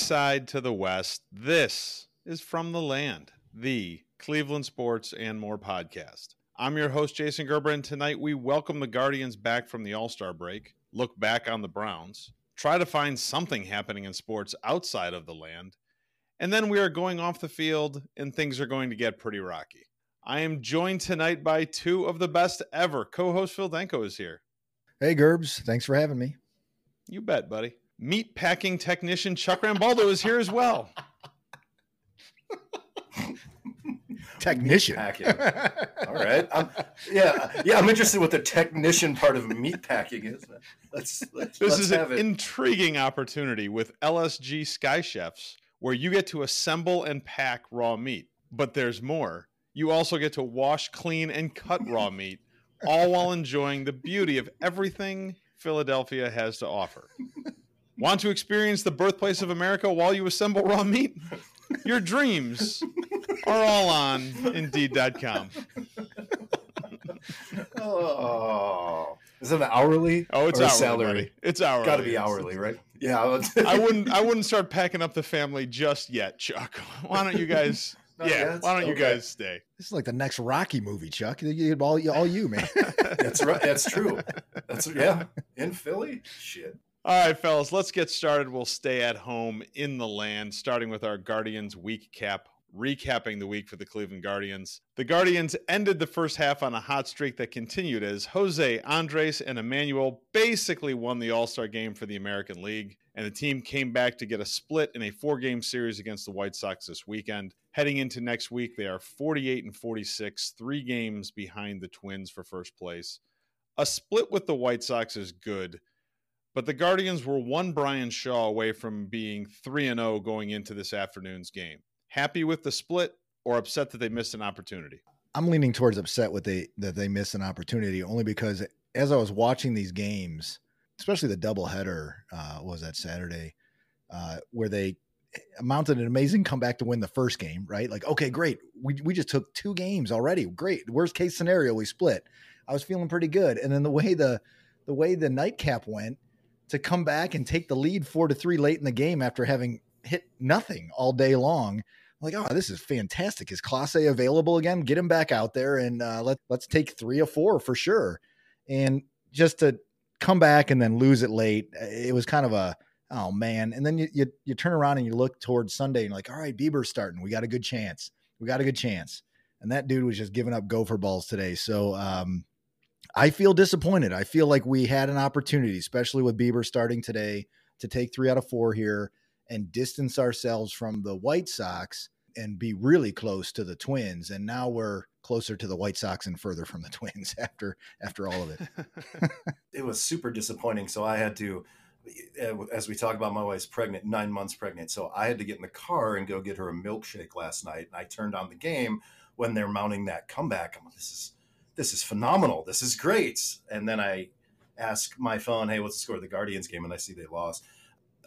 From the east side to the west, this is From the Land, the Cleveland Sports and More podcast. I'm your host, Jason Gerber, and tonight we welcome the Guardians back from the All Star break, look back on the Browns, try to find something happening in sports outside of the land, and then we are going off the field and things are going to get pretty rocky. I am joined tonight by two of the best ever. Co host Phil Denko is here. Hey, Gerbs. Thanks for having me. You bet, buddy. Meat packing technician Chuck Rambaldo is here as well. technician. Packing. All right. I'm, yeah, yeah. I'm interested what the technician part of meat packing is. Let's, let's this let's is have an it. intriguing opportunity with LSG Sky Chefs, where you get to assemble and pack raw meat. But there's more. You also get to wash, clean, and cut raw meat, all while enjoying the beauty of everything Philadelphia has to offer. Want to experience the birthplace of America while you assemble raw meat? Your dreams are all on Indeed.com. oh, is it an hourly? Oh, it's or a hourly. salary? buddy. It's hourly. Got to be hourly, right? Yeah. I wouldn't. I wouldn't start packing up the family just yet, Chuck. Why don't you guys? Not yeah. yet? Why don't you guys stay? This is like the next Rocky movie, Chuck. You- you- All, all you, man. That's right. That's true. That's yeah. In Philly, shit. All right, fellas. Let's get started. We'll stay at home in the land, starting with our Guardians week cap. Recapping the week for the Cleveland Guardians. The Guardians ended the first half on a hot streak that continued as Jose, Andres, and Emmanuel basically won the All Star game for the American League. And the team came back to get a split in a four game series against the White Sox this weekend. Heading into next week, they are 48 and 46, three games behind the Twins for first place. A split with the White Sox is good, but the Guardians were one Bryan Shaw away from being 3 and 0 going into this afternoon's game. Happy with the split or upset that they missed an opportunity? I'm leaning towards upset with they that they missed an opportunity only because as I was watching these games, especially the doubleheader uh, was that Saturday, uh, where they mounted an amazing comeback to win the first game. Right, like okay, great, we we just took two games already. Great, worst case scenario, we split. I was feeling pretty good, and then the way the the way the nightcap went to come back and take the lead four to three late in the game after having hit nothing all day long like, oh, this is fantastic. Is Clase available again? Get him back out there and uh, let let's take three or four for sure. And just to come back and then lose it late, it was kind of a oh man. And then you you, you turn around and you look towards Sunday and you're like, all right, Bieber's starting. We got a good chance. We got a good chance. And that dude was just giving up gopher balls today. So um, I feel disappointed. I feel like we had an opportunity, especially with Bieber starting today, to take three out of four here and distance ourselves from the White Sox and be really close to the Twins. And now we're closer to the White Sox and further from the Twins after after all of it. It was super disappointing. So I had to, uh, as we talk about, my wife's pregnant, nine months pregnant. So I had to get in the car and go get her a milkshake last night. And I turned on the game when they're mounting that comeback. I'm like, this is this is phenomenal. This is great. And then I ask my phone, hey, what's the score of the Guardians game? And I see they lost.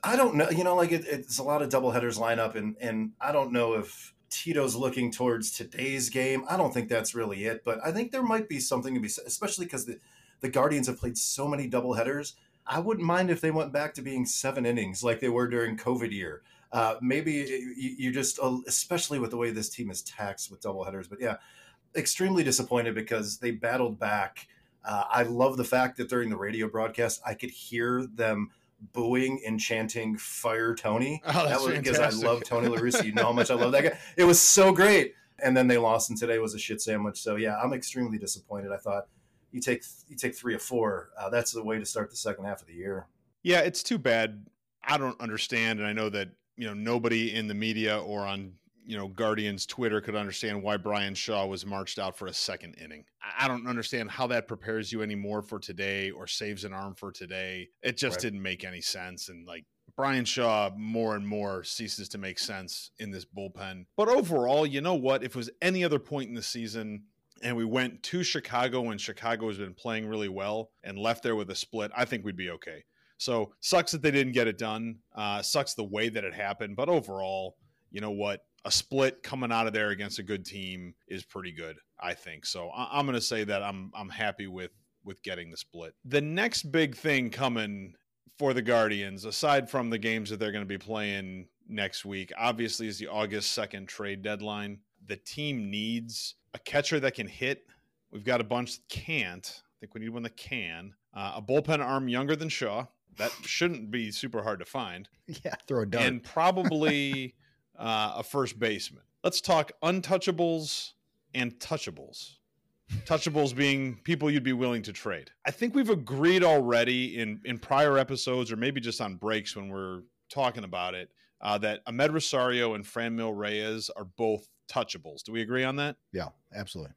I don't know. You know, like it, it's a lot of doubleheaders line up, and and I don't know if Tito's looking towards today's game. I don't think that's really it, but I think there might be something to be said, especially because the the Guardians have played so many doubleheaders. I wouldn't mind if they went back to being seven innings like they were during COVID year. Uh, maybe you, you just, uh, especially with the way this team is taxed with doubleheaders. But yeah, extremely disappointed because they battled back. Uh, I love the fact that during the radio broadcast, I could hear them booing and chanting "Fire Tony." Oh, that's that was because I love Tony La Russa. You know how much I love that guy. It was so great. And then they lost, and today was a shit sandwich. So yeah, I'm extremely disappointed. I thought you take you take three or four. Uh, that's the way to start the second half of the year. Yeah, it's too bad. I don't understand, and I know that you know nobody in the media or on you know Guardians Twitter could understand why Bryan Shaw was marched out for a second inning. I don't understand how that prepares you anymore for today or saves an arm for today. It just Right. didn't make any sense, and like Bryan Shaw more and more ceases to make sense in this bullpen. But overall, you know what? If it was any other point in the season. And we went to Chicago when Chicago has been playing really well and left there with a split. I think we'd be okay. So sucks that they didn't get it done. Uh, sucks the way that it happened. But overall, you know what? A split coming out of there against a good team is pretty good, I think. So I- I'm going to say that I'm I'm happy with with getting the split. The next big thing coming for the Guardians, aside from the games that they're going to be playing next week, obviously is the August 2nd trade deadline. The team needs a catcher that can hit. We've got a bunch that can't. I think we need one that can. Uh, a bullpen arm younger than Shaw. That shouldn't be super hard to find. Yeah, throw a dart. And probably uh, a first baseman. Let's talk untouchables and touchables. Touchables being people you'd be willing to trade. I think we've agreed already in in prior episodes, or maybe just on breaks when we're talking about it, uh, that Amed Rosario and Franmil Reyes are both touchables. Do we agree on that? Yeah, absolutely.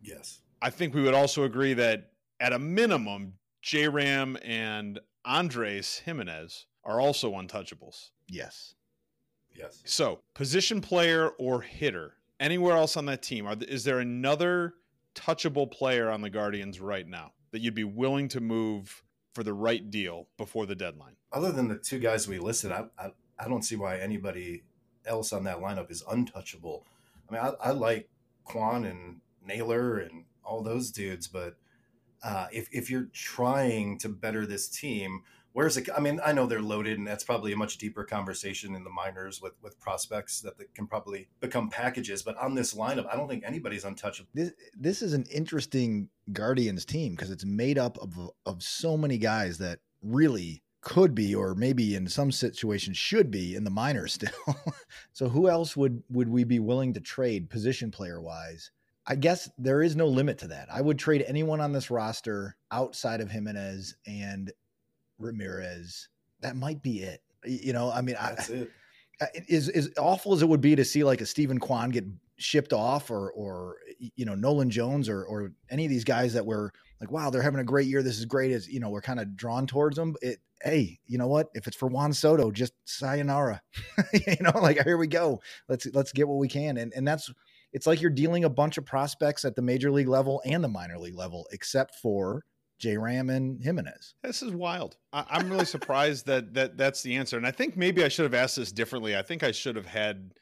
Yes. I think we would also agree that at a minimum, J Ram and Andres Gimenez are also untouchables. Yes. Yes. So, position player or hitter, anywhere else on that team, are, is there another touchable player on the Guardians right now that you'd be willing to move for the right deal before the deadline? Other than the two guys we listed, I, I, I don't see why anybody else on that lineup is untouchable. I mean, I, I like Kwan and Naylor and all those dudes, but uh, if if you're trying to better this team, where's it? I mean, I know they're loaded, and that's probably a much deeper conversation in the minors with with prospects that can probably become packages. But on this lineup, I don't think anybody's untouchable. This this is an interesting Guardians team because it's made up of of so many guys that really could be or maybe in some situations should be in the minors still. so who else would would we be willing to trade position player wise? I guess there is no limit to that. I would trade anyone on this roster outside of Gimenez and Ramirez. That might be it. You know, I mean, That's I, it. is as awful as it would be to see like a Steven Kwan get shipped off or or you know Nolan Jones or or any of these guys that were like wow they're having a great year this is great as you know we're kind of drawn towards them it hey you know what if it's for Juan Soto just sayonara you know like here we go let's let's get what we can and and that's it's like you're dealing a bunch of prospects at the major league level and the minor league level except for J Ram and Gimenez. This is wild. I, I'm really surprised that that that's the answer. And I think maybe I should have asked this differently. I think I should have had.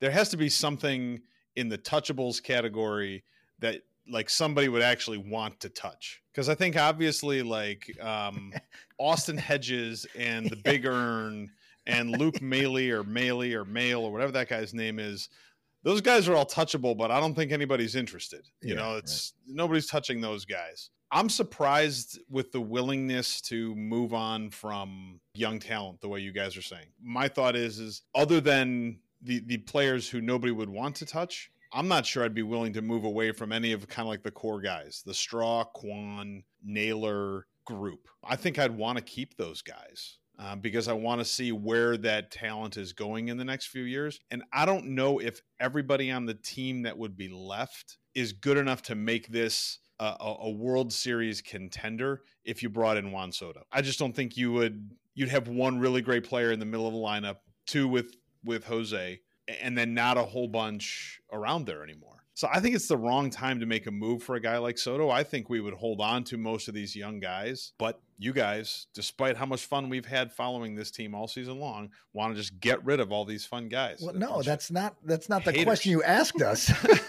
There has to be something in the touchables category that like somebody would actually want to touch because I think obviously like um, Austin Hedges and the Big Earn and Luke Maley or Maley or Mail or whatever that guy's name is. Those guys are all touchable, but I don't think anybody's interested. You Yeah, know, it's nobody's touching those guys. I'm surprised with the willingness to move on from young talent the way you guys are saying. My thought is is other than the the players who nobody would want to touch, I'm not sure I'd be willing to move away from any of kind of like the core guys, the Straw, Kwan, Naylor group. I think I'd want to keep those guys. Uh, because I want to see where that talent is going in the next few years. And I don't know if everybody on the team that would be left is good enough to make this a, a World Series contender if you brought in Juan Soto. I just don't think you would. You'd have one really great player in the middle of the lineup, two with with Jose, and then not a whole bunch around there anymore. So I think it's the wrong time to make a move for a guy like Soto. I think we would hold on to most of these young guys, but you guys, despite how much fun we've had following this team all season long, want to just get rid of all these fun guys. Well, no, that's not that's not the haters. question you asked us.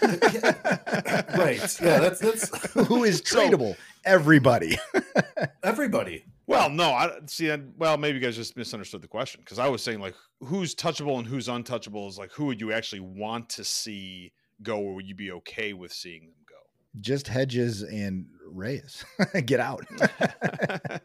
right. Yeah. That's that's Who is So- tradable? Everybody. everybody. Well, no, I see. I, well, maybe you guys just misunderstood the question because I was saying like who's touchable and who's untouchable is like who would you actually want to see go, or would you be okay with seeing them go? Just Hedges and Reyes. Get out.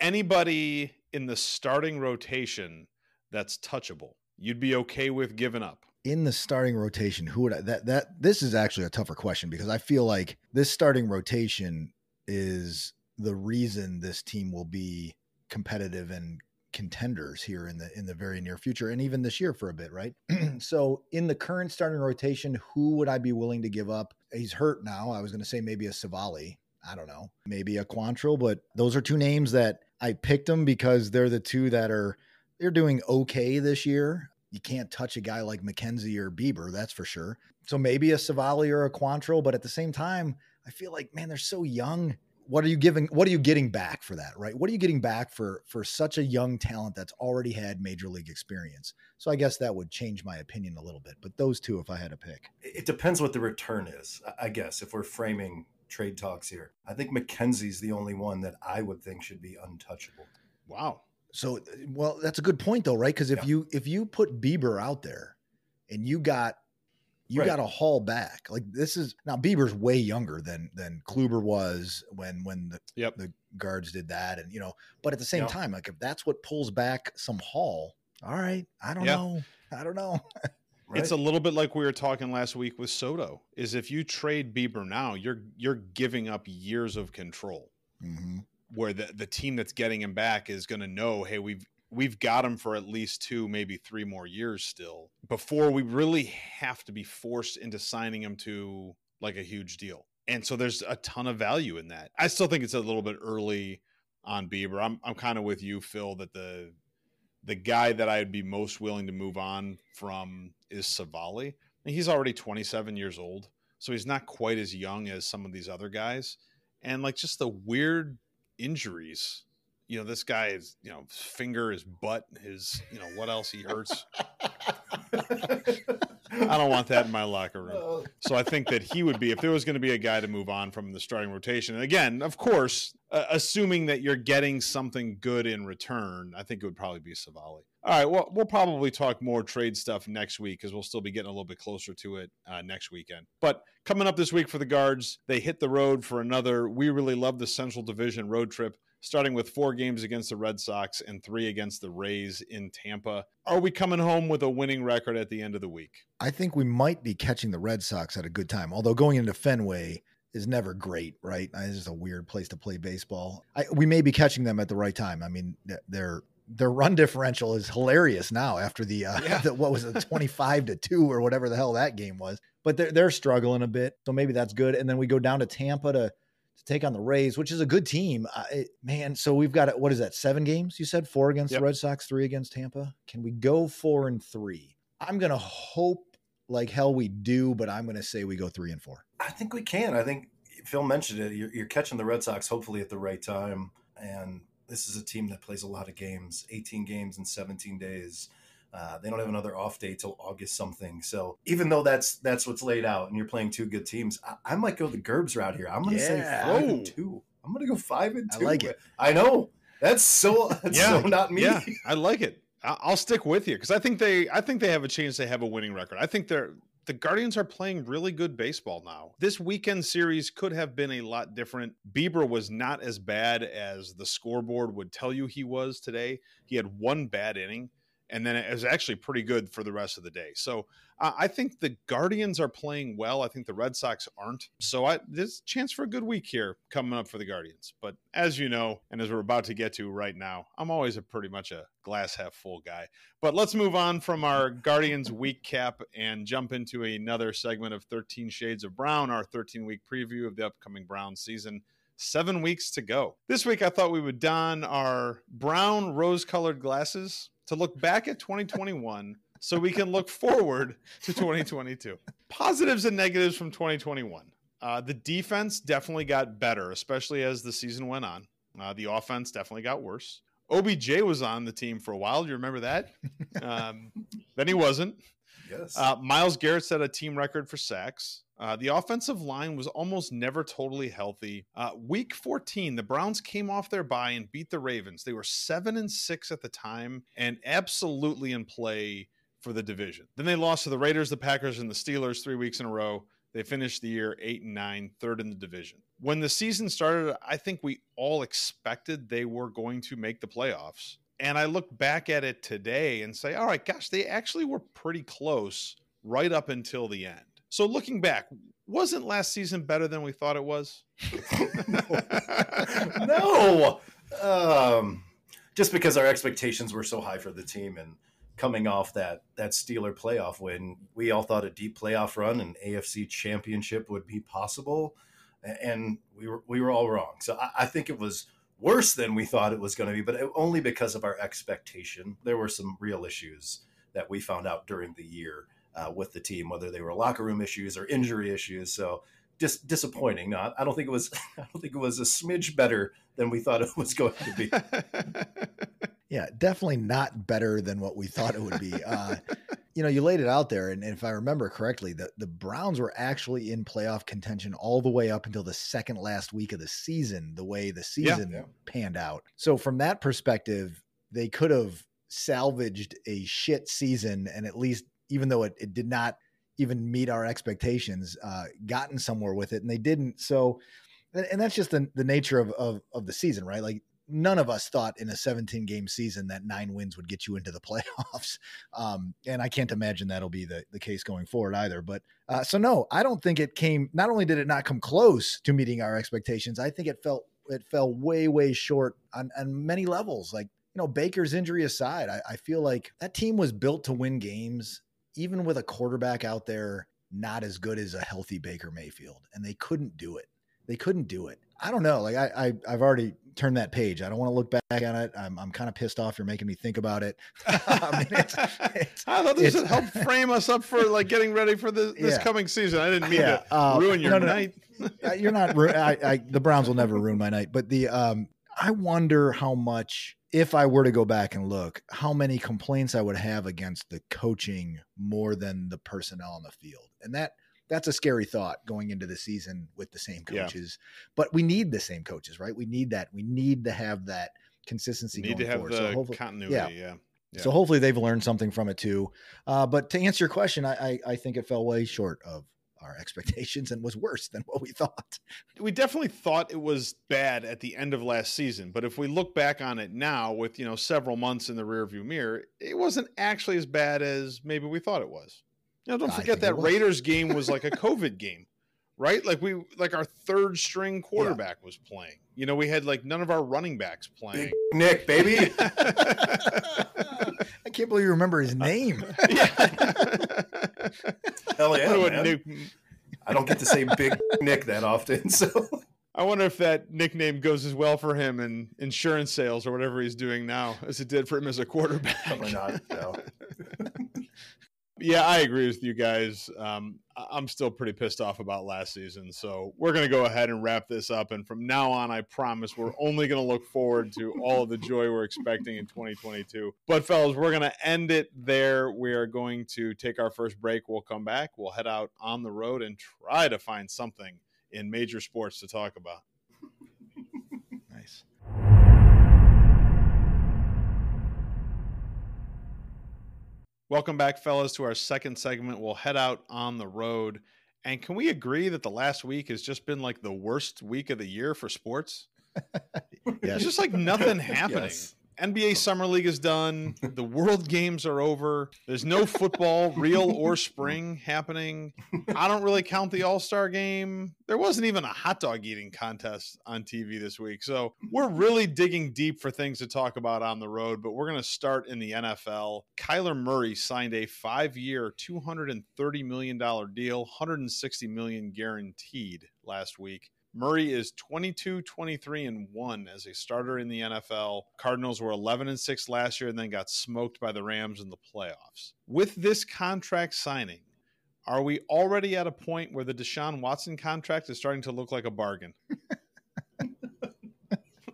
Anybody in the starting rotation that's touchable, you'd be okay with giving up. in the starting rotation, who would I, that that this is actually a tougher question because I feel like this starting rotation is the reason this team will be competitive and contenders here in the in the very near future and even this year for a bit, right? so in the current starting rotation, who would I be willing to give up? He's hurt now. I was going to say maybe a Civale. I don't know, maybe a Quantrill, but those are two names that I picked them because they're the two that are they're doing okay this year. You can't touch a guy like McKenzie or Bieber, that's for sure. So maybe a Civale or a Quantrill, but at the same time, I feel like man, they're so young. What are you giving? What are you getting back for that? Right? What are you getting back for for such a young talent that's already had major league experience? So I guess that would change my opinion a little bit. But those two, if I had to pick, It depends what the return is. I- I guess if we're framing trade talks here, I think McKenzie's the only one that I would think should be untouchable. Wow. So, uh, well, that's a good point though, right? Because if Yeah. you if you put Bieber out there, and you got you Right. got to haul back. Like this is now Bieber's way younger than than Kluber was when when the Yep. the guards did that, and you know. But at the same Yeah. time, like if that's what pulls back some haul, all right. I don't Yeah. know. I don't know. Right? It's a little bit like we were talking last week with Soto. Is if you trade Bieber now, you're you're giving up years of control. Mhm. Where the the team that's getting him back is going to know, hey, we've we've got him for at least two, maybe three more years still before we really have to be forced into signing him to like a huge deal. And so there's a ton of value in that. I still think it's a little bit early on Bieber. I'm I'm kind of with you, Phil, that the the guy that I'd be most willing to move on from is Civale. He's already 27 years old, so he's not quite as young as some of these other guys. And like just the weird injuries. You know, this guy is, you know, finger, his butt, his, you know, what else he hurts. I don't want that in my locker room. Oh, So I think that he would be, if there was going to be a guy to move on from the starting rotation. And again, of course, uh, assuming that you're getting something good in return, I think it would probably be Civale. All right. Well, we'll probably talk more trade stuff next week because we'll still be getting a little bit closer to it uh, next weekend. But coming up this week for the guards, they hit the road for another. We really love the Central Division road trip starting with four games against the Red Sox and three against the Rays in Tampa. Are we coming home with a winning record at the end of the week? I think we might be catching the Red Sox at a good time. Although going into Fenway is never great, right? It's just a weird place to play baseball. I, we may be catching them at the right time. I mean, th- their their run differential is hilarious now after the, uh, Yeah. the what was it, twenty five to two or whatever the hell that game was. But they're they're struggling a bit, so maybe that's good. And then we go down to Tampa to to take on the Rays, which is a good team. Uh, man, so we've got what is that? Seven games? You said four against Yep. the Red Sox, three against Tampa. Can we go four and three? I'm gonna hope like hell we do, but I'm gonna say we go three and four. I think we can. I think Phil mentioned it. You're, you're catching the Red Sox hopefully at the right time, and this is a team that plays a lot of games, 18 games in 17 days. Uh, they don't have another off day till August something. So even though that's that's what's laid out, and you're playing two good teams, I, I might go the Gerbs route here. I'm going to say Yeah. five Whoa. and two. I'm going to go five and two. I like it. I know that's so that's Yeah. so not me. Yeah, I like it. I'll stick with you because I think they, I think they have a chance to have a winning record. I think they're the Guardians are playing really good baseball now. This weekend series could have been a lot different. Bieber was not as bad as the scoreboard would tell you he was today. He had one bad inning, and then it was actually pretty good for the rest of the day. So uh, I think the Guardians are playing well. I think the Red Sox aren't. So I, there's a chance for a good week here coming up for the Guardians. But as you know, and as we're about to get to right now, I'm always a pretty much a glass half full guy. But let's move on from our Guardians week cap and jump into another segment of 13 Shades of Brown, our 13 week preview of the upcoming Brown season. Seven weeks to go. This week, I thought we would don our brown rose colored glasses to look back at 2021 so we can look forward to 2022. Positives and negatives from 2021. Uh, the defense definitely got better, especially as the season went on. Uh, the offense definitely got worse. OBJ was on the team for a while. Do you remember that? Um, then he wasn't. Yes. Uh, Myles Garrett set a team record for sacks. Uh, the offensive line was almost never totally healthy. Uh, week 14, the Browns came off their bye and beat the Ravens. They were seven and six at the time and absolutely in play for the division. Then they lost to the Raiders, the Packers, and the Steelers three weeks in a row. They finished the year eight and nine, third in the division. When the season started, I think we all expected they were going to make the playoffs. And I look back at it today and say, all right, gosh, they actually were pretty close right up until the end. So looking back, wasn't last season better than we thought it was? no. Um, just because our expectations were so high for the team and coming off that that Steeler playoff win, we all thought a deep playoff run and AFC championship would be possible. And we were we were all wrong. So I, I think it was worse than we thought it was going to be, but only because of our expectation. There were some real issues that we found out during the year uh, with the team, whether they were locker room issues or injury issues. So just disappointing. No, I don't think it was. I don't think it was a smidge better than we thought it was going to be. Yeah, definitely not better than what we thought it would be. Uh, you know, you laid it out there, and, and if I remember correctly, the the Browns were actually in playoff contention all the way up until the second last week of the season. The way the season Yeah. panned out, so from that perspective, they could have salvaged a shit season, and at least, even though it, it did not even meet our expectations, uh, gotten somewhere with it, and they didn't. So, and, and that's just the the nature of, of of the season, right? Like none of us thought in a 17 game season that nine wins would get you into the playoffs. Um, and I can't imagine that'll be the, the case going forward either. But uh, so, no, I don't think it came, not only did it not come close to meeting our expectations, I think it felt, it fell way, way short on, on many levels. Like, you know, Baker's injury aside, I, I feel like that team was built to win games, even with a quarterback out there not as good as a healthy Baker Mayfield. And they couldn't do it. They couldn't do it. I don't know. Like I, I I've already turned that page. I don't want to look back on it. I'm, I'm kind of pissed off. You're making me think about it. I mean, it's, it's, I thought this would help frame us up for like getting ready for this, this Yeah. coming season. I didn't mean Yeah, to uh, ruin your no, no, no. night. Uh, you're not. ru- I, I, the Browns will never ruin my night. But the um, I wonder how much, if I were to go back and look, how many complaints I would have against the coaching more than the personnel on the field, and that that's a scary thought going into the season with the same Yeah. coaches. But we need the same coaches, right? We need that. We need to have that consistency. Need going to have forward. the so hopefully, continuity. yeah. Yeah. Yeah. so hopefully they've learned something from it too. Uh, but to answer your question, I, I I think it fell way short of our expectations and was worse than what we thought. we definitely thought it was bad at the end of last season, but if we look back on it now with, you know, several months in the rearview mirror, it wasn't actually as bad as maybe we thought it was. You know, don't I forget that. Raiders game was like a COVID game, right? Like we like our third string quarterback was playing. You know, we had like none of our running backs playing. Big Nick, baby. I can't believe you remember his name. Hell yeah, I man. Nick- I don't get to say Big Nick that often, so I wonder if that nickname goes as well for him in insurance sales or whatever he's doing now as it did for him as a quarterback. probably not. No. Yeah, I agree with you guys. Um, I'm still pretty pissed off about last season. So we're going to go ahead and wrap this up. And from now on, I promise we're only going to look forward to all of the joy we're expecting in 2022. But, fellas, we're going to end it there. We are going to take our first break. We'll come back. We'll head out on the road and try to find something in major sports to talk about. Welcome back, fellas, to our second segment. We'll head out on the road. And can we agree that the last week has just been like the worst week of the year for sports? Yes. There's just like nothing happening. Yes. NBA Summer League is done. The World Games are over. There's no football, real or spring, happening. I don't really count the All Star game. There wasn't even a hot dog eating contest on TV this week. So we're really digging deep for things to talk about on the road, but we're going to start in the NFL. Kyler Murray signed a five year, $230 million deal, 160 million guaranteed last week. Murray is 22, 23, and 1 as a starter in the NFL. Cardinals were 11 and 6 last year and then got smoked by the Rams in the playoffs. With this contract signing, are we already at a point where the Deshaun Watson contract is starting to look like a bargain?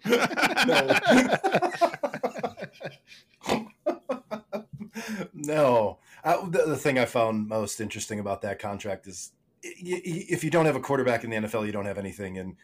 no. Uh, the, the thing I found most interesting about that contract is if you don't have a quarterback in the NFL, you don't have anything. And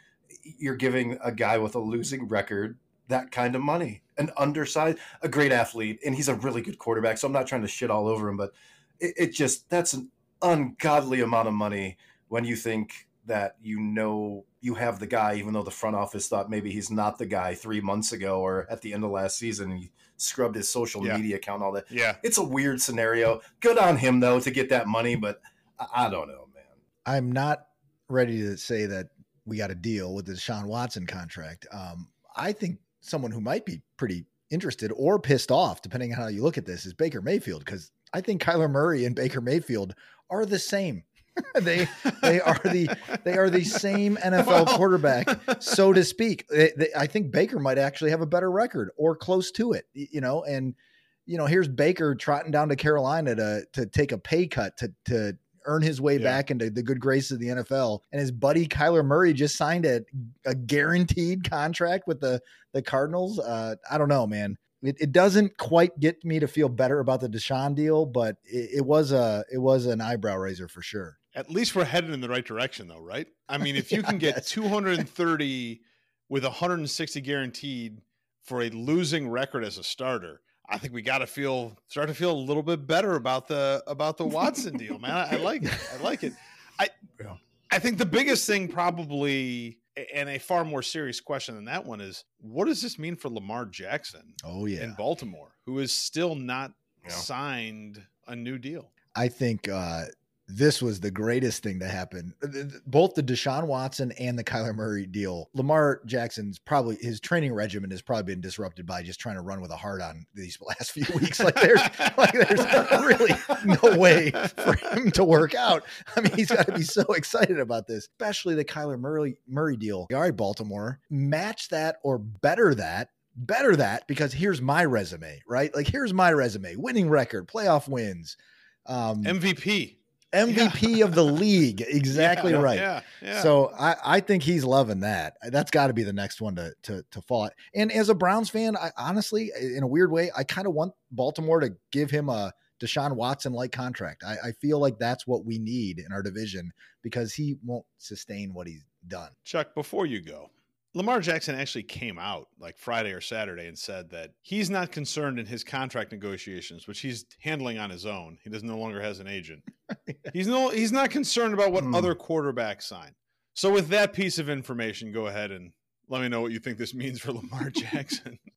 you're giving a guy with a losing record that kind of money, an undersized, a great athlete, and he's a really good quarterback. So I'm not trying to shit all over him, but it, it just, that's an ungodly amount of money when you think that you know you have the guy, even though the front office thought maybe he's not the guy three months ago or at the end of last season. He scrubbed his social Yeah. media account, all that yeah. it's a weird scenario. Good on him though to get that money, but I, I don't know. I'm not ready to say that we got a deal with the Deshaun Watson contract. Um, I think someone who might be pretty interested or pissed off, depending on how you look at this, is Baker Mayfield because I think Kyler Murray and Baker Mayfield are the same. they they are the they are the same NFL Well- quarterback, so to speak. They- they- I think Baker might actually have a better record or close to it, you know. And you know, here's Baker trotting down to Carolina to to take a pay cut to to earn his way Yeah. back into the good graces of the NFL. And his buddy Kyler Murray just signed a, a guaranteed contract with the the Cardinals. Uh, I don't know, man. It, it doesn't quite get me to feel better about the Deshaun deal, but it, it was a it was an eyebrow raiser for sure. At least we're headed in the right direction, though, right? I mean, if you Yeah, can get 230 with 160 guaranteed for a losing record as a starter, I think we got to feel start to feel a little bit better about the about the Watson deal, man. I, I like it. I like it. I. I think the biggest thing probably and a far more serious question than that one is what does this mean for Lamar Jackson Oh yeah, in Baltimore, who is still not Yeah. signed a new deal? I think uh, this was the greatest thing to happen. Th- th- Both the Deshaun Watson and the Kyler Murray deal. Lamar Jackson's probably his training regimen has probably been disrupted by just trying to run with a heart on these last few weeks. Like there's like there's really no way for him to work out. I mean, he's got to be so excited about this, especially the Kyler Murray Murray deal. All right, Baltimore, match that or better that. Better that because here's my resume, right? Like here's my resume: winning record, playoff wins, um, MVP. MVP of the league. Exactly Yeah, right. Yeah, yeah. So I, I think he's loving that. That's got to be the next one to to to fall. And as a Browns fan, I honestly, in a weird way, I kind of want Baltimore to give him a Deshaun Watson like contract. I, I feel like that's what we need in our division because he won't sustain what he's done. Chuck, before you go, Lamar Jackson actually came out like Friday or Saturday and said that he's not concerned in his contract negotiations, which he's handling on his own. He doesn't no longer has an agent. He's no he's not concerned about what Hmm. other quarterbacks sign. So with that piece of information, go ahead and let me know what you think this means for Lamar Jackson.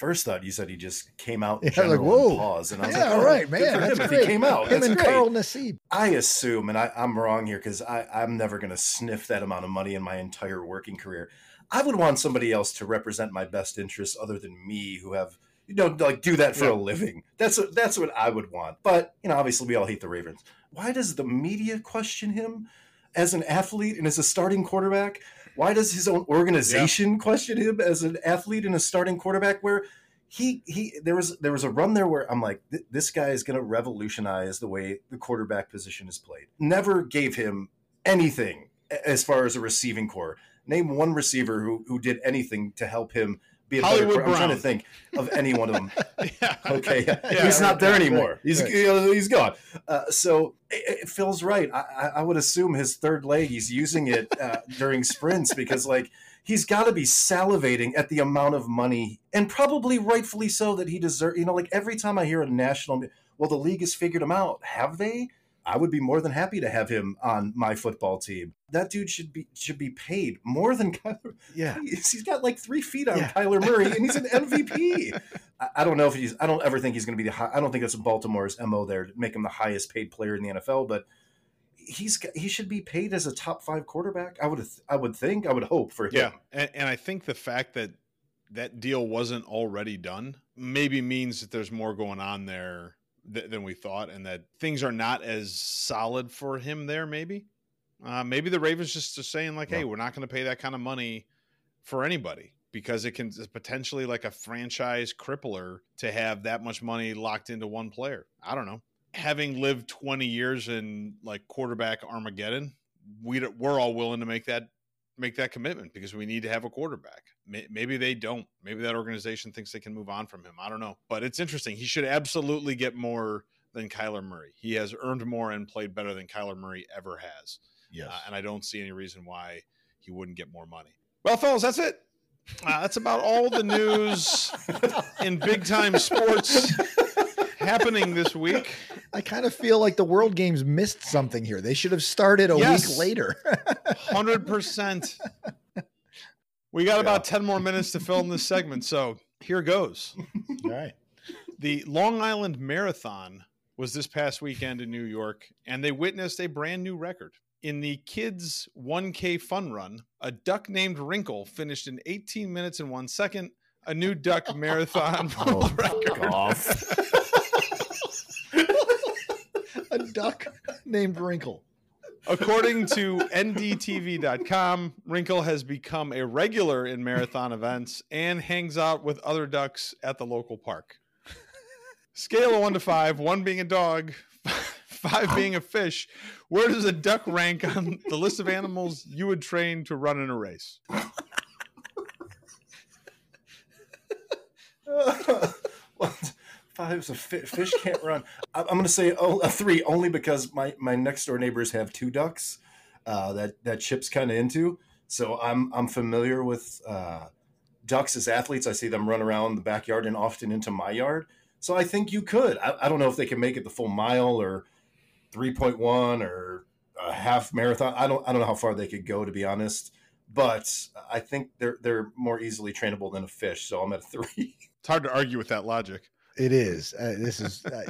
First thought you said he just came out. Yeah, like, whoa. pause, and I was Yeah, like, oh, right, man, that's great. he came out. Him That's and great. Carl Nassib. I assume, and I, I'm wrong here because I'm never going to sniff that amount of money in my entire working career. I would want somebody else to represent my best interests other than me, who have you know like do that for Yeah. a living. That's what that's what I would want. But you know, obviously, we all hate the Ravens. Why does the media question him as an athlete and as a starting quarterback? Why does his own organization question him as an athlete and a starting quarterback? Where he he there was there was a run there where I'm like "Th- this guy is going to revolutionize the way the quarterback position is played. Never gave him anything as far as a receiving core. Name one receiver who who did anything to help him be a Hollywood better. I'm trying to think of any one of them. yeah. Okay, Yeah, he's not there right, anymore. right, he's right. you know, he's gone. Uh, so it, it feels right. I, I- I would assume his third leg, he's using it uh, during sprints because like he's got to be salivating at the amount of money, and probably rightfully so that he deserves. You know, like every time I hear a national, well, the league has figured him out. Have they? I would be more than happy to have him on my football team. That dude should be should be paid more than Kyler. Yeah. He's he's got like three feet on Yeah. Kyler Murray, and he's an MVP. I- I don't know if he's. I don't ever think he's going to be the. High, I don't think that's Baltimore's mo there to make him the highest paid player in the NFL. But he's he should be paid as a top five quarterback. I would I would think. I would hope for him. Yeah, and, and I think the fact that that deal wasn't already done maybe means that there's more going on there th- than we thought, and that things are not as solid for him there. Maybe, uh, maybe the Ravens just are saying like, "Hey, we're not going to pay that kind of money for anybody." Because it can potentially like a franchise crippler to have that much money locked into one player. I don't know. Having lived 20 years in like quarterback Armageddon, we we're all willing to make that make that commitment because we need to have a quarterback. May- Maybe they don't. Maybe that organization thinks they can move on from him. I don't know. But it's interesting. He should absolutely get more than Kyler Murray. He has earned more and played better than Kyler Murray ever has. Yes. Uh, and I don't see any reason why he wouldn't get more money. Well, fellas, that's it. Uh, that's about all the news in big time sports happening this week. I kind of feel like the World Games missed something here. They should have started a Yes. week later. Hundred percent. We got about ten more minutes to fill in this segment, so here goes. All right. The Long Island Marathon was this past weekend in New York, and they witnessed a brand new record. In the kids 1K fun run, a duck named Wrinkle finished in 18 minutes and one second, a new duck marathon Oh, record. off. A duck named Wrinkle. According to NDTV.com, Wrinkle has become a regular in marathon events and hangs out with other ducks at the local park. Scale of one to five, one being a dog, five being a fish. Where does a duck rank on the list of animals you would train to run in a race? what? Five so fi- fish can't run. I'm going to say a three only because my my next door neighbors have two ducks uh, that that Chip's kind of into. So I'm I'm familiar with uh, ducks as athletes. I see them run around the backyard and often into my yard. So I think you could. I, I don't know if they can make it the full mile or 3.1 or a half marathon. I don't I don't know how far they could go to be honest. But I think they're they're more easily trainable than a fish. So I'm at a three. It's hard to argue with that logic. It is. Uh, this is uh,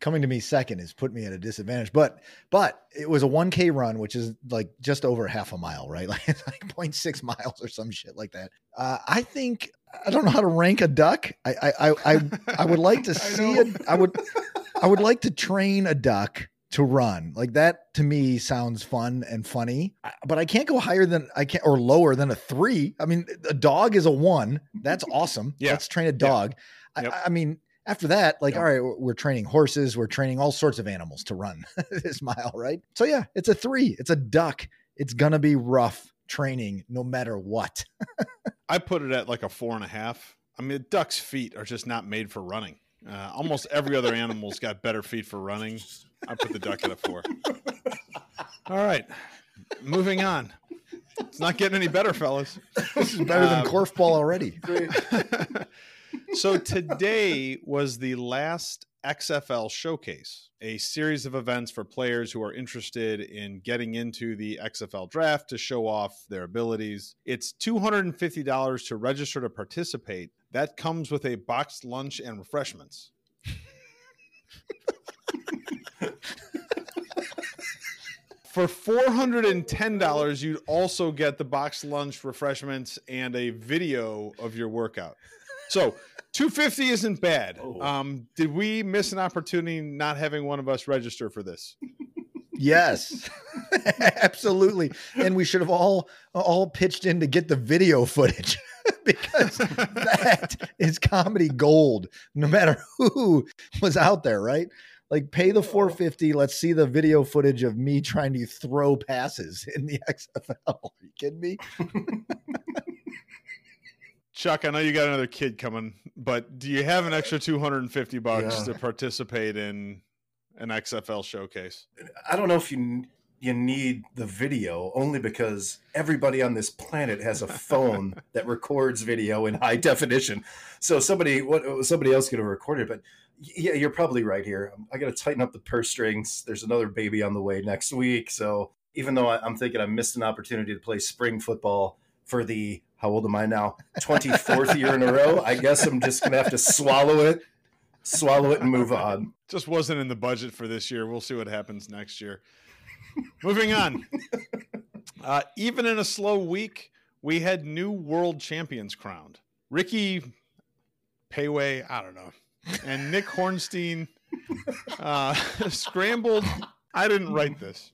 coming to me second has put me at a disadvantage. But but it was a 1K run, which is like just over half a mile, right? Like like 0.6 miles or some shit like that. Uh, I think I don't know how to rank a duck. I I I I, I would like to see it. I would I would like to train a duck to run. Like that to me sounds fun and funny. But I can't go higher than I can't or lower than a three. I mean, a dog is a one. That's awesome. Yeah. Let's train a dog. Yep. I, I mean, after that, like, Yep. all right, we're, we're training horses, we're training all sorts of animals to run this mile, right? So yeah, it's a three. It's a duck. It's gonna be rough training no matter what. I put it at like a four and a half. I mean, a duck's feet are just not made for running. Uh, almost every other animal's got better feet for running. I put the duck at a four. All right, moving on. It's not getting any better, fellas. This is better than Um, korfball already. So today was the last XFL showcase, a series of events for players who are interested in getting into the XFL draft to show off their abilities. It's $250 to register to participate. That comes with a boxed lunch and refreshments. For $410, you'd also get the boxed lunch, refreshments, and a video of your workout. So 250 isn't bad. Oh. Um, did we miss an opportunity not having one of us register for this? Yes, absolutely. And we should have all all pitched in to get the video footage because that is comedy gold. No matter who was out there, right? Like pay the 450. Let's see the video footage of me trying to throw passes in the XFL. Are you kidding me? Chuck, I know you got another kid coming, but do you have an extra 250 bucks Yeah. to participate in an XFL showcase? I don't know if you you need the video only because everybody on this planet has a phone that records video in high definition. So somebody what somebody else could have recorded, but yeah, you're probably right here. I got to tighten up the purse strings. There's another baby on the way next week, so even though I, I'm thinking I missed an opportunity to play spring football for the how old am I now? 24th year in a row. I guess I'm just gonna have to swallow it, swallow it, and move on. Just wasn't in the budget for this year. We'll see what happens next year. Moving on. Uh, even in a slow week, we had new world champions crowned. Ricky Payway, I don't know, and Nick Hornstein uh, scrambled. I didn't write this.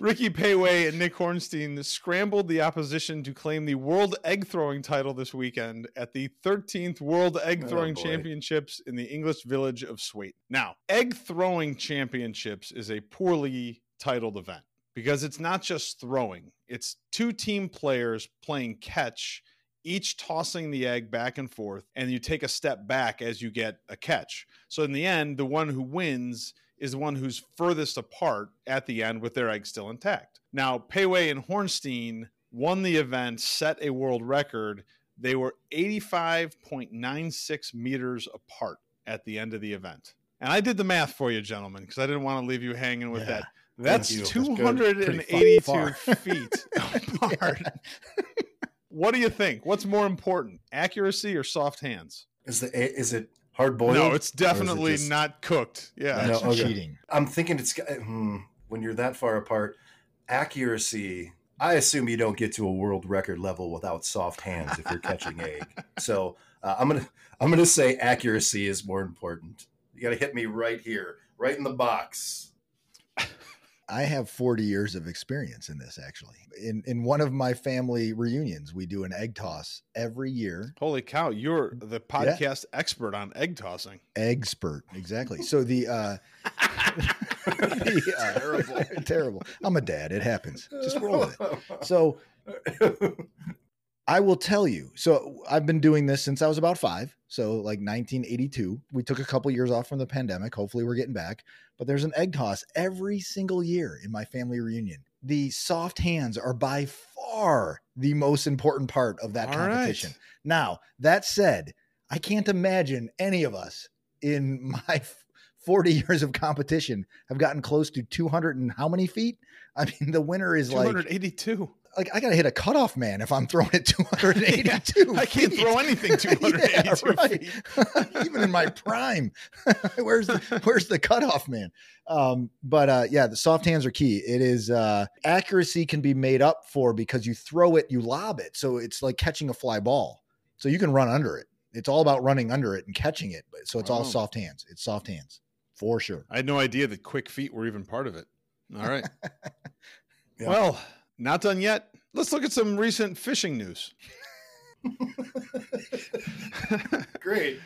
Ricky Payway and Nick Hornstein scrambled the opposition to claim the World Egg Throwing title this weekend at the 13th World Egg Oh, Throwing boy. Championships in the English village of Swait. Now, Egg Throwing Championships is a poorly titled event because it's not just throwing, it's two team players playing catch, each tossing the egg back and forth, and you take a step back as you get a catch. So, in the end, the one who wins is the one who's furthest apart at the end with their egg still intact. Now, Payway and Hornstein won the event, set a world record. They were 85.96 meters apart at the end of the event. And I did the math for you, gentlemen, because I didn't want to leave you hanging with Yeah. that. That's you. That's 282 feet apart. What do you think? What's more important, accuracy or soft hands? Is the is it hard boiled? No, it's definitely not cooked. Yeah. No, okay. cheating. I'm thinking it's hmm, when you're that far apart. Accuracy. I assume you don't get to a world record level without soft hands if you're catching egg. So uh, I'm gonna I'm gonna say accuracy is more important. You got to hit me right here, right in the box. I have 40 years of experience in this actually. In in one of my family reunions, we do an egg toss every year. Holy cow, you're the podcast expert on egg tossing. Expert, exactly. So the uh the, uh, terrible. terrible. I'm a dad. It happens. Just roll with it. So I will tell you. So I've been doing this since I was about five. So like 1982. We took a couple years off from the pandemic. Hopefully we're getting back. But there's an egg toss every single year in my family reunion. The soft hands are by far the most important part of that All competition. right. Now, that said, I can't imagine any of us in my 40 years of competition have gotten close to 200 and how many feet? I mean, the winner is like 282. like I gotta hit a cutoff man if I'm throwing it 282. I can't feet. throw anything 282 Yeah, feet. Even in my prime, where's the where's the cutoff man? Um, but uh, yeah, the soft hands are key. It is uh, accuracy can be made up for because you throw it, you lob it, so it's like catching a fly ball. So you can run under it. It's all about running under it and catching it. So it's all soft hands. It's soft hands for sure. I had no idea that quick feet were even part of it. All right. Yeah. Well, not done yet. Let's look at some recent fishing news. Great.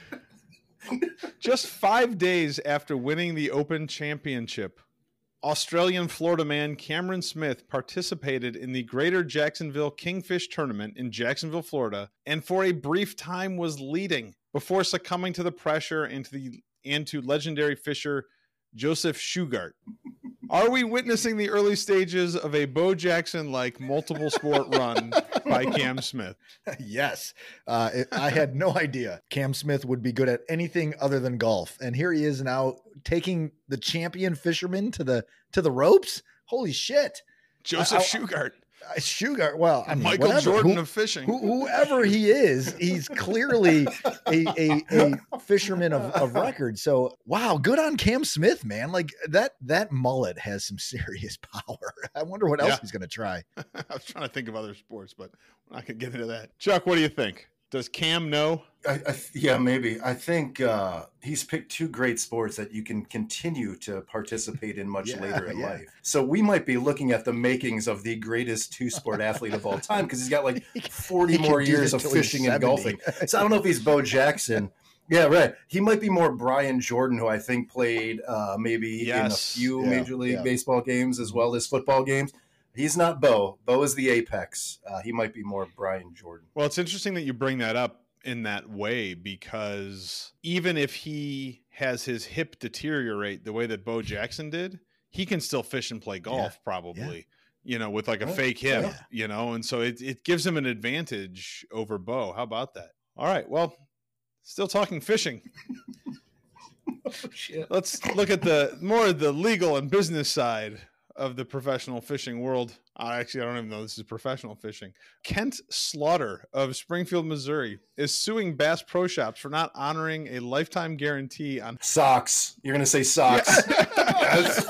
Just five days after winning the Open Championship, Australian Florida man Cameron Smith participated in the Greater Jacksonville Kingfish Tournament in Jacksonville, Florida, and for a brief time was leading before succumbing to the pressure and to the and to legendary fisher Joseph Shugart. Are we witnessing the early stages of a Bo Jackson like multiple sport run by Cam Smith? yes. Uh, it- I had no idea Cam Smith would be good at anything other than golf, and here he is now taking the champion fisherman to the to the ropes. Holy shit! Joseph I- Shugart, Uh, Uh, Sugar. Well, I mean, Michael whatever. Jordan Who- of fishing. who, whoever he is, he's clearly a, a, a fisherman of, of record. So wow, good on Cam Smith, man. Like that that mullet has some serious power. I wonder what else Yeah. he's gonna try. I was trying to think of other sports, but we're not get into that. Chuck, what do you think? Does Cam know? I, I, yeah, maybe. I think uh, he's picked two great sports that you can continue to participate in much Yeah, later in yeah. life. So we might be looking at the makings of the greatest two sport athlete of all time because he's got like 40 more years of fishing and golfing. So I don't know if he's Bo Jackson. Yeah, right. He might be more Brian Jordan, who I think played uh, maybe in a few Yeah, Major League yeah. Baseball games as well as football games. He's not Bo. Bo is the apex. Uh, he might be more Brian Jordan. Well, it's interesting that you bring that up in that way because even if he has his hip deteriorate the way that Bo Jackson did, he can still fish and play golf, probably. You know, with like a Right. fake hip, Yeah. you know, and so it, it gives him an advantage over Bo. How about that? All right. Well, still talking fishing. Shit. Let's look at the more of the legal and business side of the professional fishing world. Uh, actually, I don't even know this is professional fishing. Kent Slaughter of Springfield, Missouri, is suing Bass Pro Shops for not honoring a lifetime guarantee on Socks. You're going to say socks. Yes.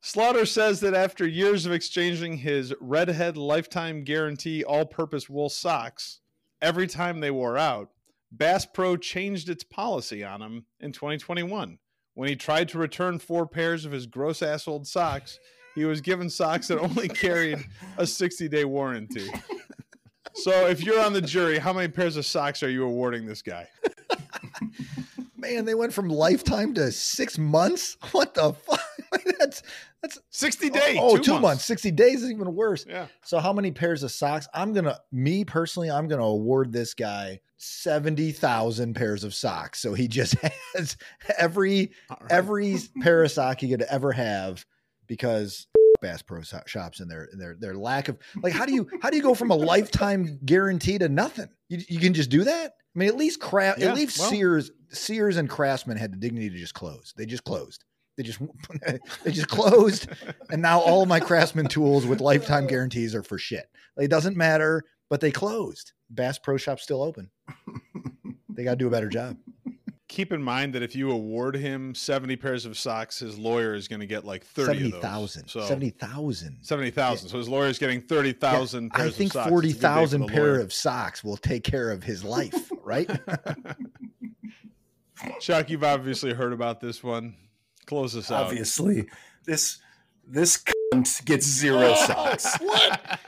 Slaughter says that after years of exchanging his Redhead lifetime guarantee all purpose wool socks, every time they wore out, Bass Pro changed its policy on them in 2021. When he tried to return four pairs of his gross ass old socks, he was given socks that only carried a 60 day warranty. So, if you're on the jury, how many pairs of socks are you awarding this guy? Man, they went from lifetime to six months. What the fuck? that's that's 60 days. Oh, two months. Sixty days is even worse. Yeah. So how many pairs of socks? I'm gonna me personally, I'm gonna award this guy seventy thousand pairs of socks. So he just has every right. every pair of sock he could ever have because Bass Pro shops and their their their lack of like how do you how do you go from a lifetime guarantee to nothing? You, you can just do that. I mean, at least craft Yeah, at least well- Sears Sears and Craftsman had the dignity to just close. They just closed. They just they just closed, and now all my Craftsman tools with lifetime guarantees are for shit. Like, it doesn't matter, but they closed. Bass Pro Shop's still open. They got to do a better job. keep in mind that if you award him 70 pairs of socks, his lawyer is going to get like 30 Seventy of those. thousand. So Seventy thousand. 70,000. So his lawyer is getting 30,000 pairs I think of socks. forty It's a good day for thousand pair lawyer. of socks will take care of his life, right? Chuck, you've obviously heard about this one. Close this out. Obviously, this this cunt gets zero socks. what?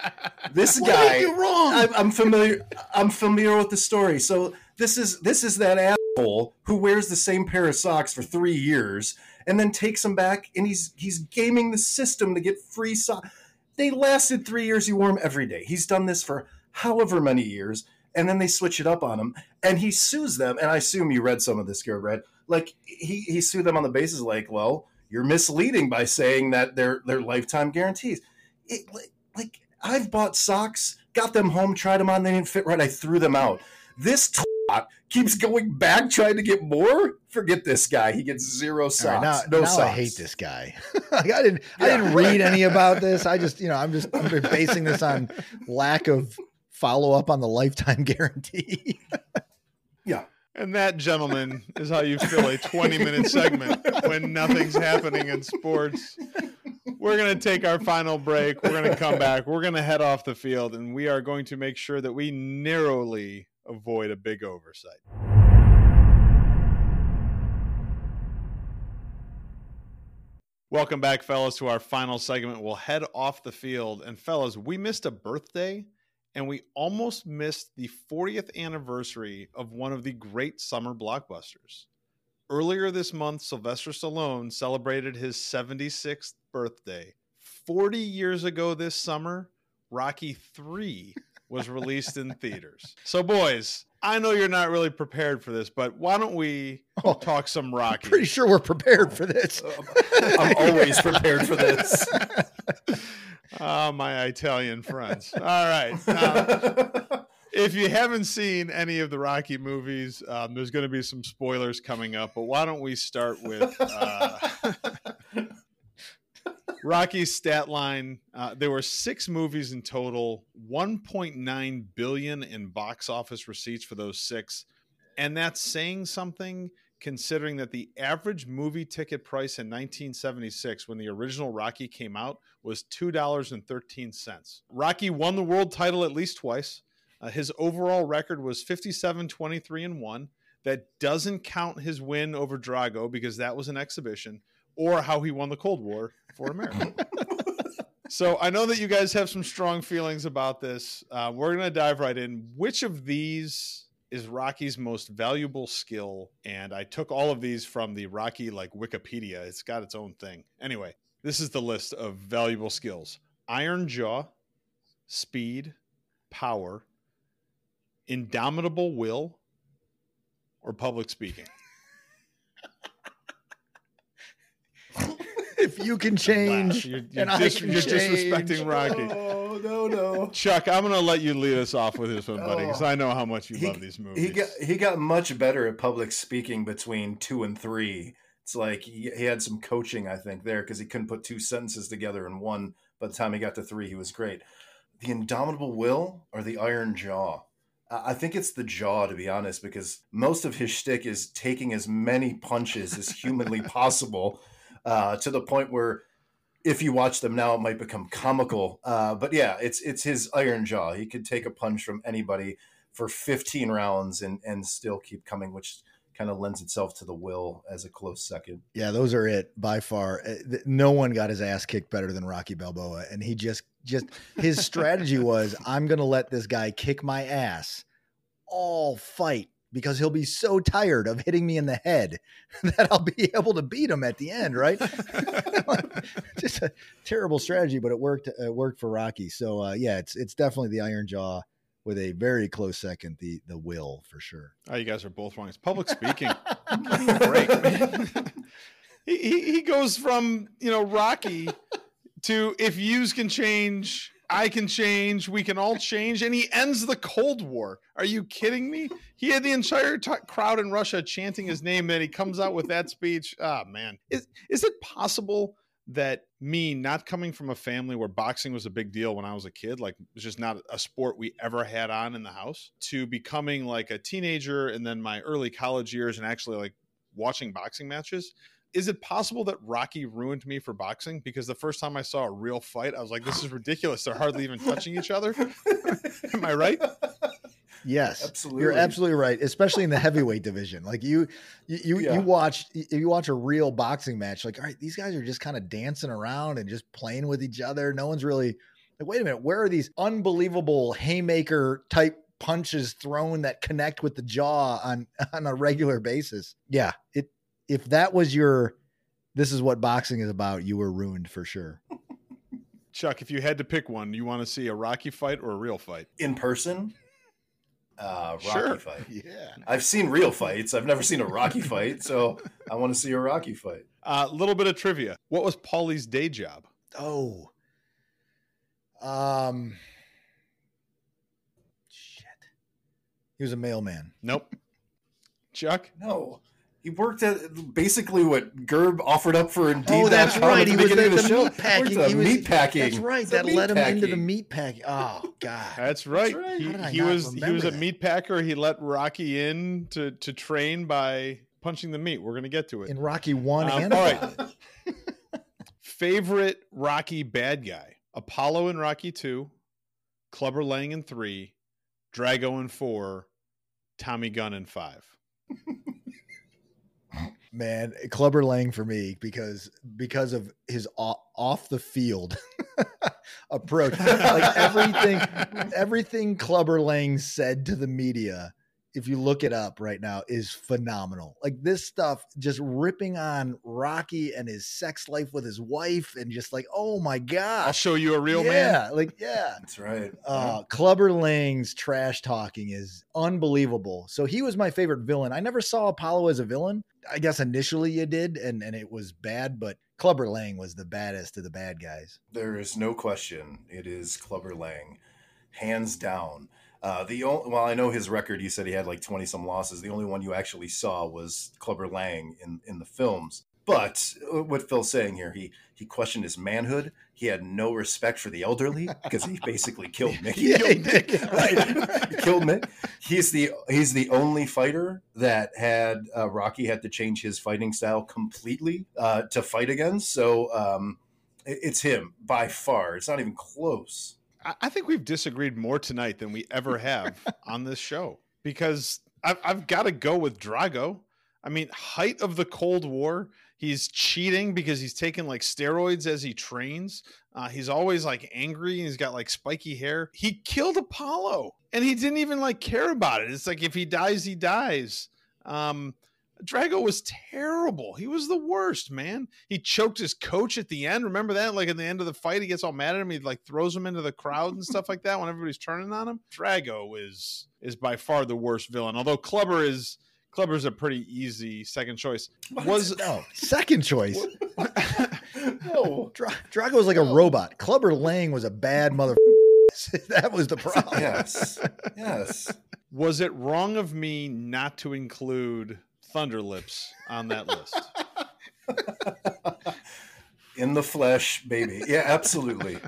This What did guy, I do wrong? I'm, I'm familiar. I'm familiar with the story. So this is this is that asshole who wears the same pair of socks for three years and then takes them back, and he's he's gaming the system to get free socks. They lasted three years. He wore them every day. He's done this for however many years, and then they switch it up on him, and he sues them. And I assume you read some of this, Garrett Red. Like he he sued them on the basis like, well, you're misleading by saying that they're they're lifetime guarantees. It, like I've bought socks, got them home, tried them on, they didn't fit right, I threw them out. This twat keeps going back trying to get more. Forget this guy. He gets zero socks. Right, now, no now socks. I hate this guy. I didn't. Yeah. I didn't read any about this. I just, you know, I'm just I'm basing this on lack of follow up on the lifetime guarantee. yeah. And that, gentlemen, is how you fill a 20 minute segment when nothing's happening in sports. We're going to take our final break. We're going to come back. We're going to head off the field, and we are going to make sure that we narrowly avoid a big oversight. Welcome back, fellas, to our final segment. We'll head off the field. And, fellas, we missed a birthday and we almost missed the 40th anniversary of one of the great summer blockbusters. Earlier this month, Sylvester Stallone celebrated his 76th birthday. 40 years ago this summer, Rocky 3 was released in theaters. So, boys, I know you're not really prepared for this, but why don't we oh, talk some Rocky? Pretty sure we're prepared for this. Oh, I'm always prepared for this. Oh, my Italian friends. All right. Uh, if you haven't seen any of the Rocky movies, um, there's going to be some spoilers coming up, but why don't we start with uh, Rocky's stat line? Uh, there were six movies in total, 1.9 billion in box office receipts for those six, and that's saying something considering that the average movie ticket price in 1976 when the original Rocky came out was $2.13. Rocky won the world title at least twice. Uh, his overall record was 57 23 and 1. That doesn't count his win over Drago because that was an exhibition or how he won the Cold War for America. so I know that you guys have some strong feelings about this. Uh, we're going to dive right in. Which of these is Rocky's most valuable skill. And I took all of these from the Rocky like Wikipedia. It's got its own thing. Anyway, this is the list of valuable skills iron jaw, speed, power, indomitable will, or public speaking. if you can change, you're, you're, dis- you're disrespecting Rocky. Oh no, no, Chuck, I'm going to let you lead us off with this one, buddy, because oh. I know how much you he, love these movies. He got he got much better at public speaking between two and three. It's like he, he had some coaching, I think, there because he couldn't put two sentences together in one. By the time he got to three, he was great. The indomitable will or the iron jaw. I think it's the jaw, to be honest, because most of his shtick is taking as many punches as humanly possible uh, to the point where if you watch them now, it might become comical. Uh, but yeah, it's it's his iron jaw. He could take a punch from anybody for 15 rounds and and still keep coming, which kind of lends itself to the will as a close second. Yeah, those are it by far. Uh, no one got his ass kicked better than Rocky Balboa, and he just just his strategy was, I'm going to let this guy kick my ass all fight because he'll be so tired of hitting me in the head that I'll be able to beat him at the end, right? Just a terrible strategy, but it worked. It worked for Rocky. So uh, yeah, it's it's definitely the Iron Jaw with a very close second, the the Will for sure. Oh, you guys are both wrong. It's public speaking. break, he, he he goes from you know Rocky to if views can change I can change. We can all change. And he ends the Cold War. Are you kidding me? He had the entire t- crowd in Russia chanting his name. And he comes out with that speech. Ah, oh, man. Is, is it possible that me not coming from a family where boxing was a big deal when I was a kid, like it was just not a sport we ever had on in the house, to becoming like a teenager and then my early college years and actually like watching boxing matches is it possible that Rocky ruined me for boxing? Because the first time I saw a real fight, I was like, this is ridiculous. They're hardly even touching each other. Am I right? Yes, absolutely. You're absolutely right, especially in the heavyweight division. Like you, you, you, yeah. you watch, you watch a real boxing match. Like, all right, these guys are just kind of dancing around and just playing with each other. No one's really like, wait a minute, where are these unbelievable haymaker type punches thrown that connect with the jaw on on a regular basis? Yeah, it if that was your this is what boxing is about, you were ruined for sure. Chuck, if you had to pick one, you want to see a Rocky fight or a real fight? In person, uh, Rocky Sure. fight. Yeah. I've seen real fights. I've never seen a Rocky fight, so I want to see a Rocky fight. A little bit of trivia. What was Paulie's day job? Oh. Um. Shit. He was a mailman. Nope. Chuck? No, he worked at basically what Gerb offered up for Indeed. Oh, that's right. He was beginning at of the show. meat packing. He was- meat packing. That's right. It's That led him into the packing. meat packing. Oh God. That's right. right. He, How did I he was he was remember a that? meat packer. He let Rocky in to to train by punching the meat. We're gonna get to it. In Rocky one Um, and all right. Favorite Rocky bad guy? Apollo in Rocky two, Clubber Lang in three, Drago in four, Tommy Gunn in five. Man clubber lang for me because because of his off, off the field approach like everything everything clubber lang said to the media if you look it up right now is phenomenal like this stuff just ripping on rocky and his sex life with his wife and just like oh my god, I'll show you a real man. yeah like yeah That's right. uh, Clubber Lang's trash talking is unbelievable. So he was my favorite villain. I never saw Apollo as a villain. I guess initially you did, and, and it was bad, but Clubber Lang was the baddest of the bad guys. There is no question. It is Clubber Lang, hands down. Uh, the only, well, I know his record. You said he had like twenty some losses. The only one you actually saw was Clubber Lang in in the films. But uh, what Phil's saying here, he he questioned his manhood. He had no respect for the elderly because he basically killed Mickey. Yeah, he Killed did. Mick, right? He killed Mick. He's the he's the only fighter that had uh, Rocky had to change his fighting style completely uh, to fight against. So um, it- it's him by far. It's not even close. I I think we've disagreed more tonight than we ever have on this show because I've, I've got to go with Drago. I mean, height of the Cold War. He's cheating because he's taking like steroids as he trains. Uh, he's always like angry and he's got like spiky hair. He killed Apollo and he didn't even like care about it. It's like if he dies, he dies. Um, Drago was terrible. He was the worst, man. He choked his coach at the end. Remember that? Like at the end of the fight, he gets all mad at him. He like throws him into the crowd and stuff like that when everybody's turning on him. Drago is is by far the worst villain. Although Clubber is Clubber's a pretty easy second choice. Was No, second choice. no. Dra- Drago was like a robot. Clubber Lang was a bad mother. that was the problem. Yes. Yes. was it wrong of me not to include Thunderlips on that list? In the flesh, baby. Yeah, absolutely.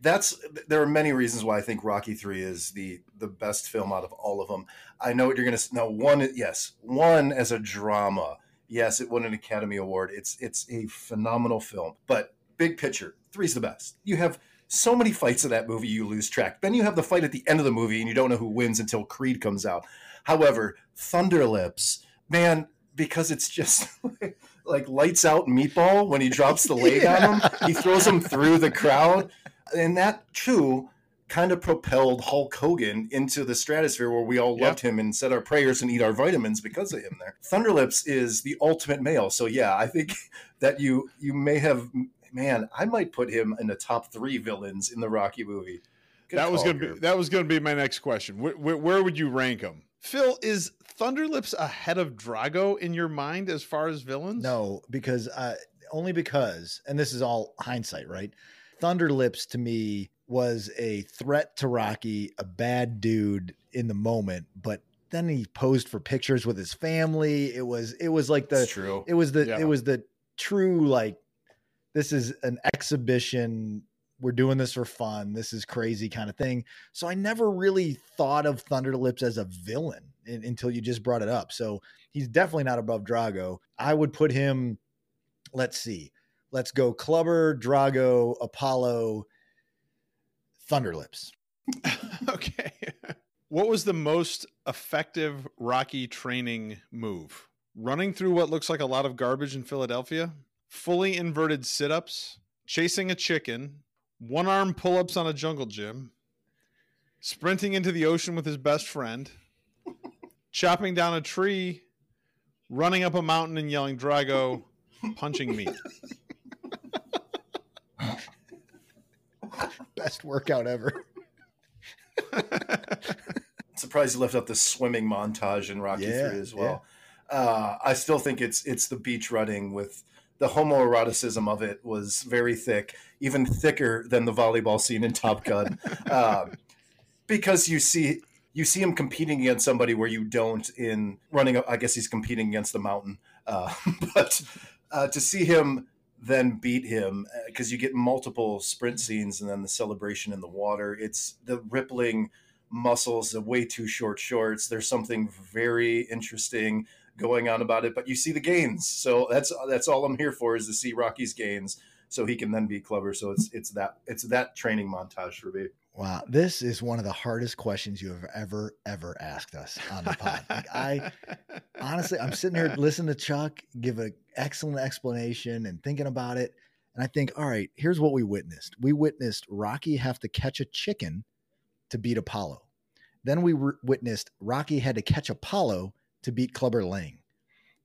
That's there are many reasons why I think Rocky 3 is the the best film out of all of them. I know what you're going to no one yes, one as a drama. Yes, it won an Academy Award. It's it's a phenomenal film. But big picture, three's the best. You have so many fights in that movie you lose track. Then you have the fight at the end of the movie and you don't know who wins until Creed comes out. However, Thunderlips, man, because it's just like lights out meatball when he drops the leg on him, he throws him through the crowd. And that too kind of propelled Hulk Hogan into the stratosphere where we all Yeah. loved him and said our prayers and eat our vitamins because of him there. Thunderlips is the ultimate male. So yeah, I think that you you may have man, I might put him in the top three villains in the Rocky movie. Good that was gonna be that was gonna be my next question. Where, where, where would you rank him? Phil, is Thunderlips ahead of Drago in your mind as far as villains? No, because uh, only because, and this is all hindsight, right? Thunderlips to me was a threat to Rocky, a bad dude in the moment, but then he posed for pictures with his family. It was it was like the true. it was the Yeah. it was the true like this is an exhibition we're doing this for fun this is crazy kind of thing so i never really thought of thunderlips as a villain in, until you just brought it up so he's definitely not above drago i would put him let's see let's go clubber drago apollo thunderlips okay. What was the most effective Rocky training move? Running through what looks like a lot of garbage in Philadelphia, fully inverted sit ups, chasing a chicken, one arm pull ups on a jungle gym, sprinting into the ocean with his best friend, chopping down a tree, running up a mountain and yelling Drago, punching me. best workout ever. Surprised you left out the swimming montage in Rocky Yeah, Three as well. Uh, I still think it's it's the beach running with the homoeroticism of it was very thick, even thicker than the volleyball scene in Top Gun, um, because you see you see him competing against somebody where you don't in running. I guess he's competing against the mountain, uh, but uh, to see him then beat him uh, because you get multiple sprint scenes and then the celebration in the water. It's the rippling muscles, the way too short shorts. There's something very interesting going on about it, but you see the gains. So that's that's all I'm here for is to see Rocky's gains so he can then be clever. So it's it's that it's that training montage for me. Wow, this is one of the hardest questions you have ever ever asked us on the pod. Like I honestly, I'm sitting here listening to Chuck give an excellent explanation and thinking about it, and I think, all right, here's what we witnessed. We witnessed Rocky have to catch a chicken to beat Apollo. Then we re- witnessed Rocky had to catch Apollo to beat Clubber Lang.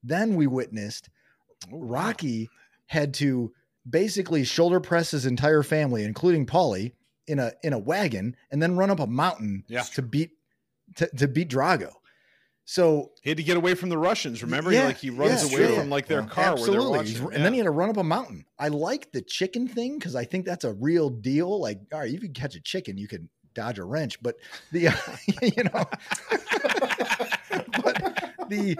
Then we witnessed oh, Rocky had to basically shoulder press his entire family, including Paulie, in a in a wagon, and then run up a mountain Yeah. to beat to, to beat Drago. So He had to get away from the Russians. Remember, Yeah, like he runs yeah, away sure. from like their Yeah. car absolutely, they're watching. and then he had to run up a mountain. I like the chicken thing because I think that's a real deal. Like, all right, you can catch a chicken, you can dodge a wrench, but the you know, but the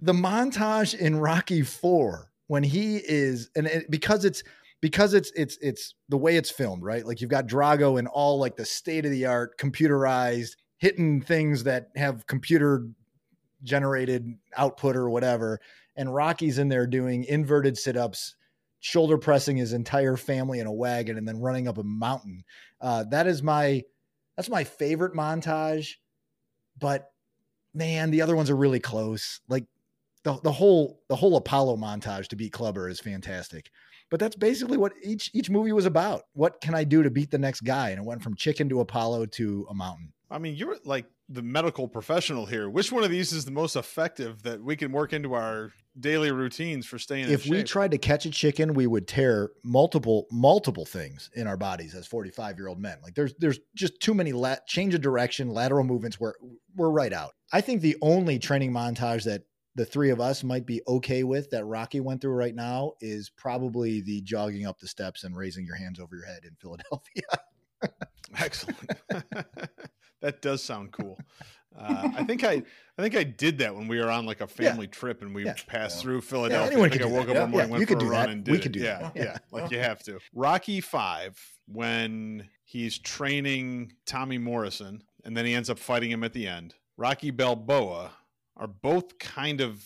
the montage in Rocky Four when he is and it, because it's because it's it's it's the way it's filmed, right? Like you've got Drago in all like the state of the art, computerized, hitting things that have computer generated output or whatever, and Rocky's in there doing inverted sit ups, shoulder pressing his entire family in a wagon, and then running up a mountain. Uh, that is my that's my favorite montage, but man, the other ones are really close. Like the the whole the whole Apollo montage to beat Clubber is fantastic. But that's basically what each each movie was about. What can I do to beat the next guy? And it went from chicken to Apollo to a mountain. I mean, you're like the medical professional here. Which one of these is the most effective that we can work into our daily routines for staying in If we tried to catch a chicken, we would tear multiple multiple things in our bodies as 45 year old men. Like there's there's just too many lat- change of direction, lateral movements where we're right out. I think the only training montage that the three of us might be okay with that Rocky went through right now is probably the jogging up the steps and raising your hands over your head in Philadelphia. Excellent. that does sound cool. Uh, I think I, I think I did that when we were on like a family trip and we Yeah. passed Yeah. through Philadelphia. anyone I think could I do woke that. up one Yeah, morning, yeah, went you for could a do run that. and did We could do yeah, that. Yeah, Yeah. like you have to. Rocky Five, when he's training Tommy Morrison, and then he ends up fighting him at the end. Rocky Balboa are both kind of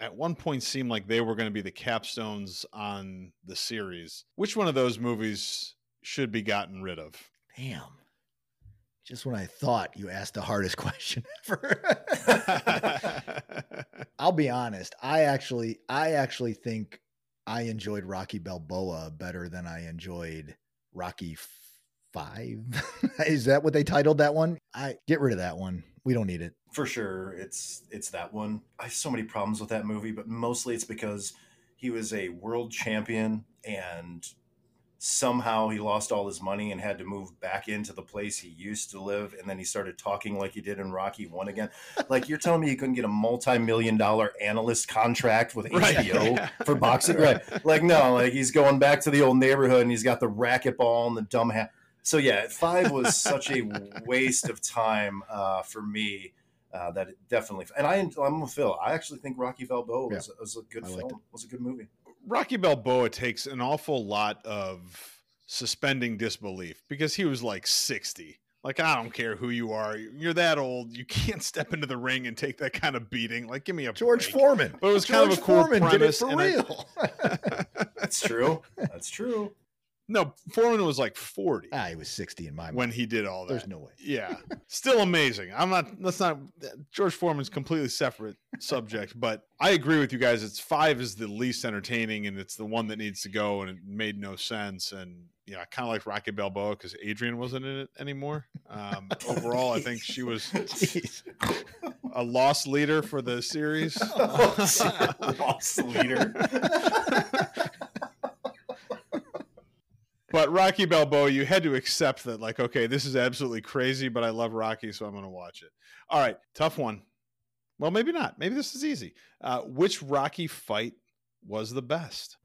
at one point seemed like they were going to be the capstones on the series. Which one of those movies should be gotten rid of? Damn. Just when I thought you asked the hardest question ever. I'll be honest. I actually, I actually think I enjoyed Rocky Balboa better than I enjoyed Rocky Five. Is that what they titled that one? I get rid of that one. We don't need it. For sure it's it's that one. I have so many problems with that movie but mostly it's because he was a world champion and somehow he lost all his money and had to move back into the place he used to live and then he started talking like he did in rocky one again. Like you're telling me you couldn't get a multi-million dollar analyst contract with Right. hbo for boxing? Right. Like no like he's going back to the old neighborhood and he's got the racquetball and the dumb hat. So yeah five was such a waste of time uh, for me uh, that definitely and I I'm with Phil. I actually think Rocky Balboa was, was a good I liked film. Was a good movie. Rocky Balboa takes an awful lot of suspending disbelief because he was like 60. Like, I don't care who you are. You're that old. You can't step into the ring and take that kind of beating. Like, give me a George break. Foreman. But it was George kind of a cool Foreman premise. did it for and I- real. That's true. That's true. No, Foreman was like 40 ah, he was 60 in my mind. when he did all that. There's no way. yeah. Still amazing. I'm not, let's not, George Foreman's completely separate subject, but I agree with you guys. It's five is the least entertaining and it's the one that needs to go and it made no sense. And yeah, I kind of like Rocky Balboa because Adrian wasn't in it anymore. Um, overall, I think she was a lost leader for the series. Lost leader. But Rocky Balboa, you had to accept that, like, okay, this is absolutely crazy, but I love Rocky, so I'm going to watch it. All right, tough one. Well, maybe not. Maybe this is easy. Uh, which Rocky fight was the best?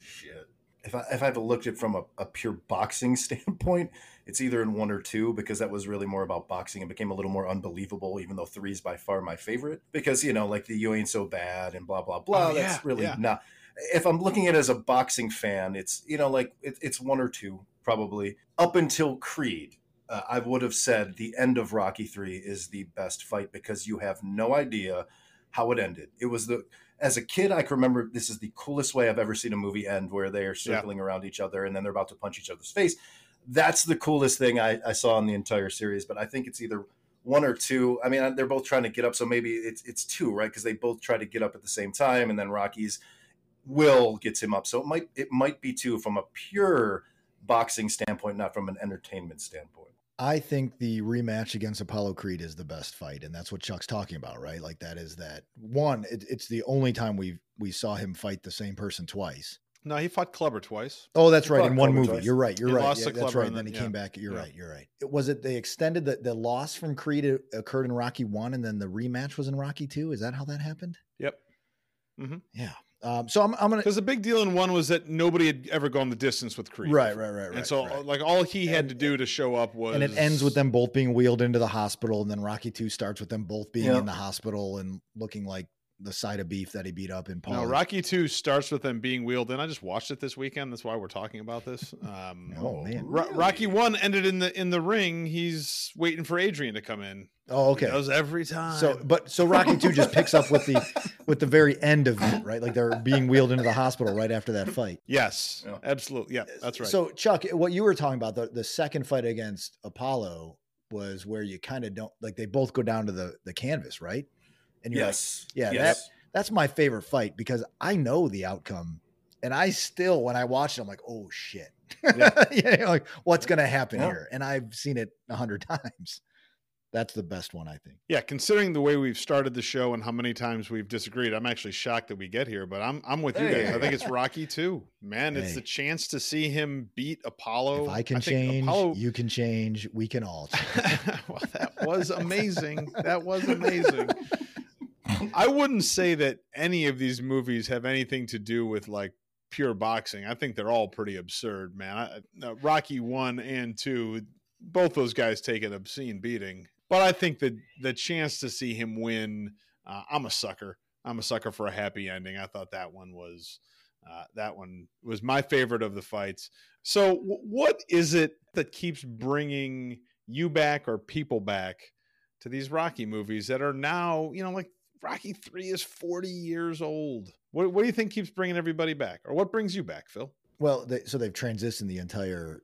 Shit. If I, if I have looked at it from a, a pure boxing standpoint, it's either in one or two because that was really more about boxing and became a little more unbelievable, even though three is by far my favorite. Because, you know, like the you ain't so bad and blah, blah, blah. Oh, that's yeah, really yeah. not. If I'm looking at it as a boxing fan, it's, you know, like it, it's one or two probably. Up until Creed, uh, I would have said the end of Rocky 3 is the best fight because you have no idea how it ended. It was the as a kid, I can remember this is the coolest way I've ever seen a movie end, where they are circling around each other and then they're about to punch each other's face. That's the coolest thing I, I saw in the entire series. But I think it's either one or two. I mean, they're both trying to get up, so maybe it's it's two, right? Because they both try to get up at the same time, and then Rocky's will gets him up. So it might it might be two from a pure boxing standpoint, not from an entertainment standpoint. I think the rematch against Apollo Creed is the best fight, and that's what Chuck's talking about, right? Like that is that one. It, it's the only time we we saw him fight the same person twice. No, he fought Clubber twice. Oh, that's He right. In one Clubber movie, twice. you're right. You're He right. lost Yeah, to that's Clubber right. and then then- he came back. You're Yeah. right. You're right. It, was it they extended the the loss from Creed occurred in Rocky one, and then the rematch was in Rocky two. Is that how that happened? Yep. Mm-hmm. Yeah. Um, so I'm I'm gonna Because the big deal in one was that nobody had ever gone the distance with Creed. right, right, right, right. and so, right. like, all he had And- to do to show up was. and it ends with them both being wheeled into the hospital, and then Rocky Two starts with them both being Yeah. in the hospital and looking like the side of beef that he beat up in Paul. No, Rocky Two starts with them being wheeled in. I just watched it this weekend. That's why we're talking about this. Um, Oh, man. Ro- Really? Rocky One ended in the in the ring. He's waiting for Adrian to come in. Oh, okay. He does every time. So, but so Rocky Two just picks up with the with the very end of it, right? Like they're being wheeled into the hospital right after that fight. yes, Yeah. absolutely. Yeah, that's right. So, Chuck, what you were talking about the the second fight against Apollo was where you kind of don't like they both go down to the the canvas, right? And you're like, Yes. Yeah, Yes. that's my favorite fight because I know the outcome, and I still when I watch it, I'm like, oh shit, Yeah. yeah, like what's gonna happen Yeah. here? And I've seen it a hundred times. That's the best one, I think. yeah, considering the way we've started the show and how many times we've disagreed, I'm actually shocked that we get here. But I'm I'm with you guys. I think it's Rocky two. Man, it's the chance to see him beat Apollo. if I can think change, Apollo- you can change. We can all. Change. well, that was amazing. That was amazing. I wouldn't say that any of these movies have anything to do with like pure boxing. I think they're all pretty absurd, man. I, uh, Rocky one and two, both those guys take an obscene beating. But I think that the chance to see him win, uh, I'm a sucker. I'm a sucker for a happy ending. I thought that one was uh, that one was my favorite of the fights. So, w- what is it that keeps bringing you back or people back to these Rocky movies that are now, you know, like Rocky Three is 40 years old? What, what do you think keeps bringing everybody back, or what brings you back, Phil? Well, they, so they've transitioned the entire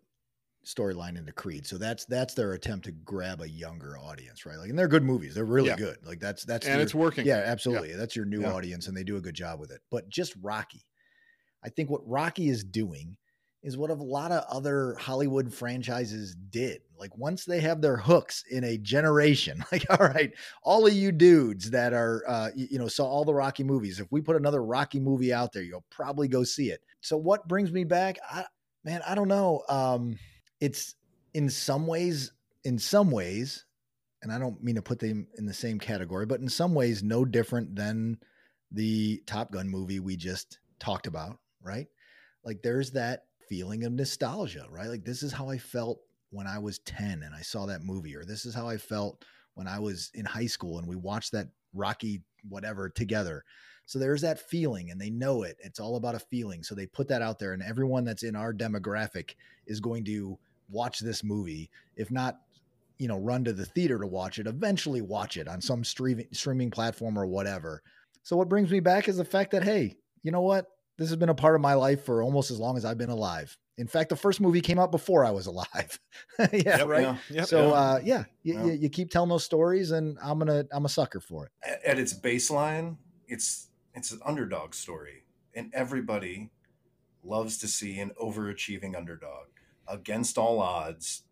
storyline into Creed. So that's that's their attempt to grab a younger audience, right? Like, and they're good movies. They're really Yeah. good. Like that's that's and your- it's working. Yeah, absolutely. That's your new Yeah. audience, and they do a good job with it. But just Rocky, I think what Rocky is doing is what a lot of other Hollywood franchises did. Like once they have their hooks in a generation, like all right, all of you dudes that are, uh, you, know, saw all the Rocky movies. If we put another Rocky movie out there, you'll probably go see it. So what brings me back? I, man, I don't know. Um, it's in some ways, in some ways, and I don't mean to put them in the same category, but in some ways, no different than the Top Gun movie we just talked about, right? Like there's that feeling of nostalgia, right? Like this is how I felt when I was 10 and I saw that movie, or this is how I felt when I was in high school and we watched that Rocky whatever together. So there's that feeling and they know it. It's all about a feeling. So they put that out there and everyone that's in our demographic is going to watch this movie. If not, you know, run to the theater to watch it, eventually watch it on some streaming streaming platform or whatever. So what brings me back is the fact that hey, you know what? This has been a part of my life for almost as long as I've been alive. In fact, the first movie came out before I was alive. yeah, Yep, right. Yeah. Yep. So Yeah. uh, yeah, you, Yeah. You, you keep telling those stories, and I'm gonna I'm a sucker for it. at at its baseline, it's it's an underdog story, and everybody loves to see an overachieving underdog against all odds,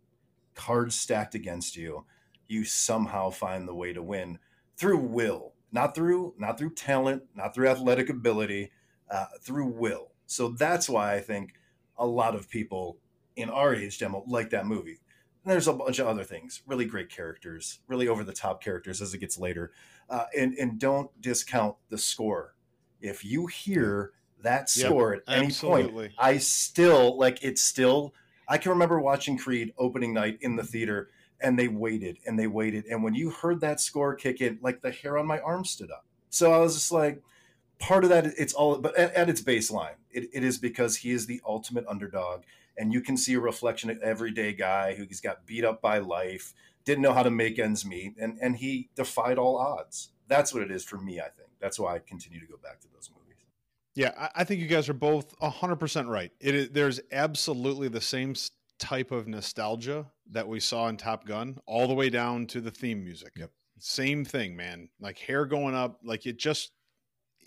cards stacked against you. You somehow find the way to win through will, not through not through talent, not through athletic ability, uh, through will. So that's why I think a lot of people in our age demo like that movie. And there's a bunch of other things, really great characters, really over the top characters as it gets later, uh, and and don't discount the score. If you hear that Yep, score at any point. I still like it's still. I can remember watching Creed opening night in the theater, and they waited and they waited, and when you heard that score kick in, like the hair on my arm stood up. So I was just like, part of that, it's all, but at, at its baseline, it, it is because he is the ultimate underdog, and you can see a reflection of everyday guy who he's got beat up by life, didn't know how to make ends meet, and and he defied all odds. That's what it is for me. I think that's why I continue to go back to those movies. Yeah, I, I think you guys are both hundred percent right. It is there's absolutely the same type of nostalgia that we saw in Top Gun, all the way down to the theme music. Yep. Same thing, man. Like hair going up, like it just.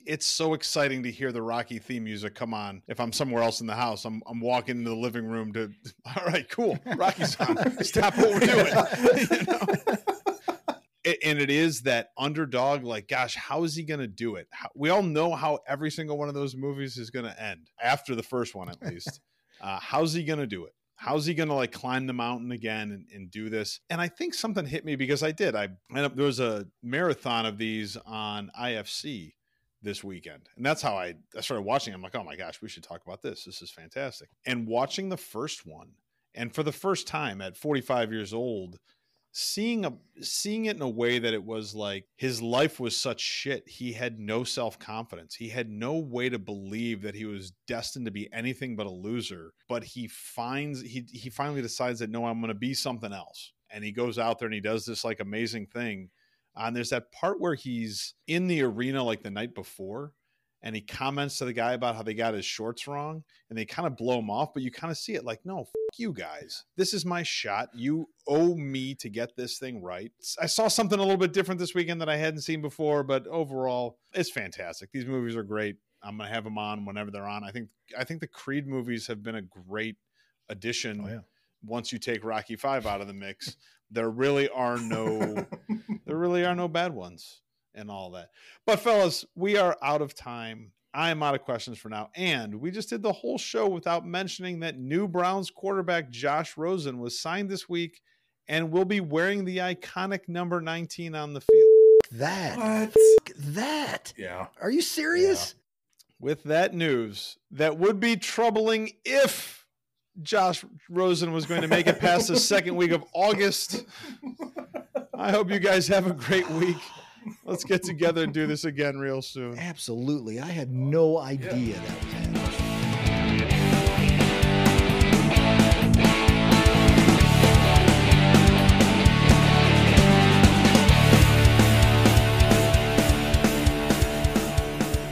It's so exciting to hear the Rocky theme music come on. If I'm somewhere else in the house, I'm I'm walking into the living room to. All right, cool. Rocky's on. Stop what we're doing. You know? And it is that underdog like gosh how is he going to do it how, we all know how every single one of those movies is going to end after the first one at least uh, how's he going to do it how's he going to like climb the mountain again and, and do this and i think something hit me because i did i ended up there was a marathon of these on ifc this weekend. And that's how I, I started watching. I'm like oh my gosh we should talk about this. This is fantastic. And watching the first one and for the first time at 45 years old seeing a seeing it in a way that it was like his life was such shit he had no self-confidence. He had no way to believe that he was destined to be anything but a loser. But he finds he he finally decides that no i'm to be something else. And he goes out there and he does this like amazing thing Uh, and there's that part where he's in the arena like the night before and he comments to the guy about how they got his shorts wrong and they kind of blow him off but you kind of see it like no fuck you guys. This is my shot. You owe me to get this thing right. I saw something a little bit different this weekend that i hadn't seen before but overall it's fantastic. These movies are great. I'm gonna have them on whenever they're on. I think i think the creed movies have been a great addition Oh, yeah. once you take rocky 5 out of the mix. There really are no there really are no bad ones and all that. But fellas, we are out of time. I am out of questions for now. And we just did the whole show without mentioning that new Browns quarterback Josh Rosen was signed this week and will be wearing the iconic number 19 on the field. That. What? That. Yeah. Are you serious? With that news, that would be troubling if Josh Rosen was going to make it past the second week of August. I hope you guys have a great week. Let's get together and do this again real soon. Absolutely. I had no idea that was happening.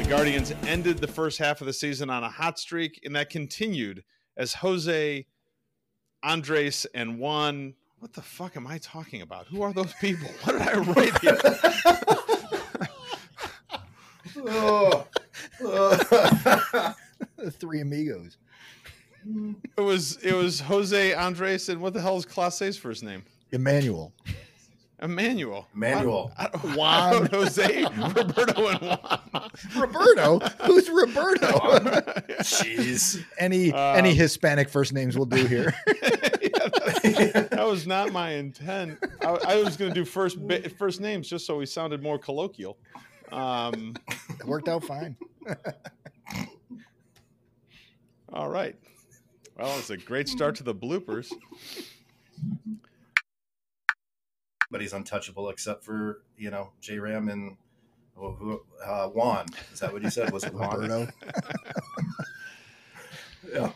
The Guardians ended the first half of the season on a hot streak, and that continued as Jose, Andres, and Juan. What the fuck am I talking about? Who are those people? What did I write here? Oh. The three amigos. It was it was Jose, Andres, and what the hell is Clase's first name? Emmanuel. Emmanuel. Emmanuel. I, I, Juan. I wrote Jose, Roberto, and Juan. Roberto? Who's Roberto? Jeez. any Um, any Hispanic first names will do here. Yeah, that, that was not my intent. I, I was going to do first ba- first names just so we sounded more colloquial. Um, it worked out fine. all right. Well, it's a great start to the bloopers. but he's untouchable except for you know J Ram and who, who, uh, Juan. Is that what you said? Was it Juan? Roberto. Yeah.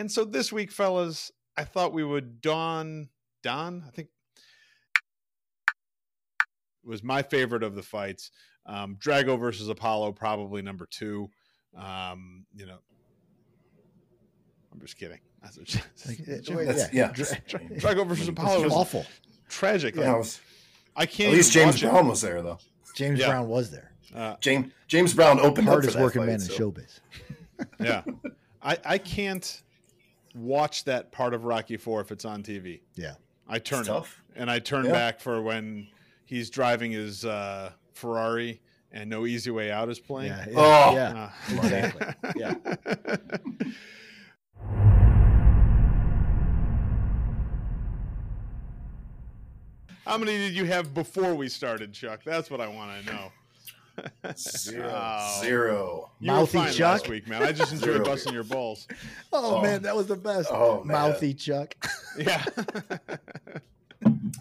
And so this week, fellas, I thought we would don Don. I think was my favorite of the fights. Um, Drago versus Apollo, probably number two. Um, you know, I'm just kidding. That's a, Like, uh, Jim- wait, That's- yeah. yeah. Dra- Drago versus Apollo was awful. tragic. Yeah, Like, it was- I can't. At least James watch it. Brown was there though. James Yeah. Brown was there. Uh, James James Brown opened up for Hardest that working fight, man in so- showbiz. yeah, I I can't watch that part of Rocky Four if it's on TV. Yeah. I turn it and I turn Yeah. back for when he's driving his uh, Ferrari and No Easy Way Out is playing. Yeah, yeah, Oh. yeah. Uh, exactly. Yeah. How many did you have before we started, Chuck? That's what I want to know. Zero. Oh. Zero. You were Mouthy fine Chuck? last week, man. I just enjoyed busting your balls. Oh, Oh. man, that was the best. Oh, man. Mouthy Chuck. Yeah.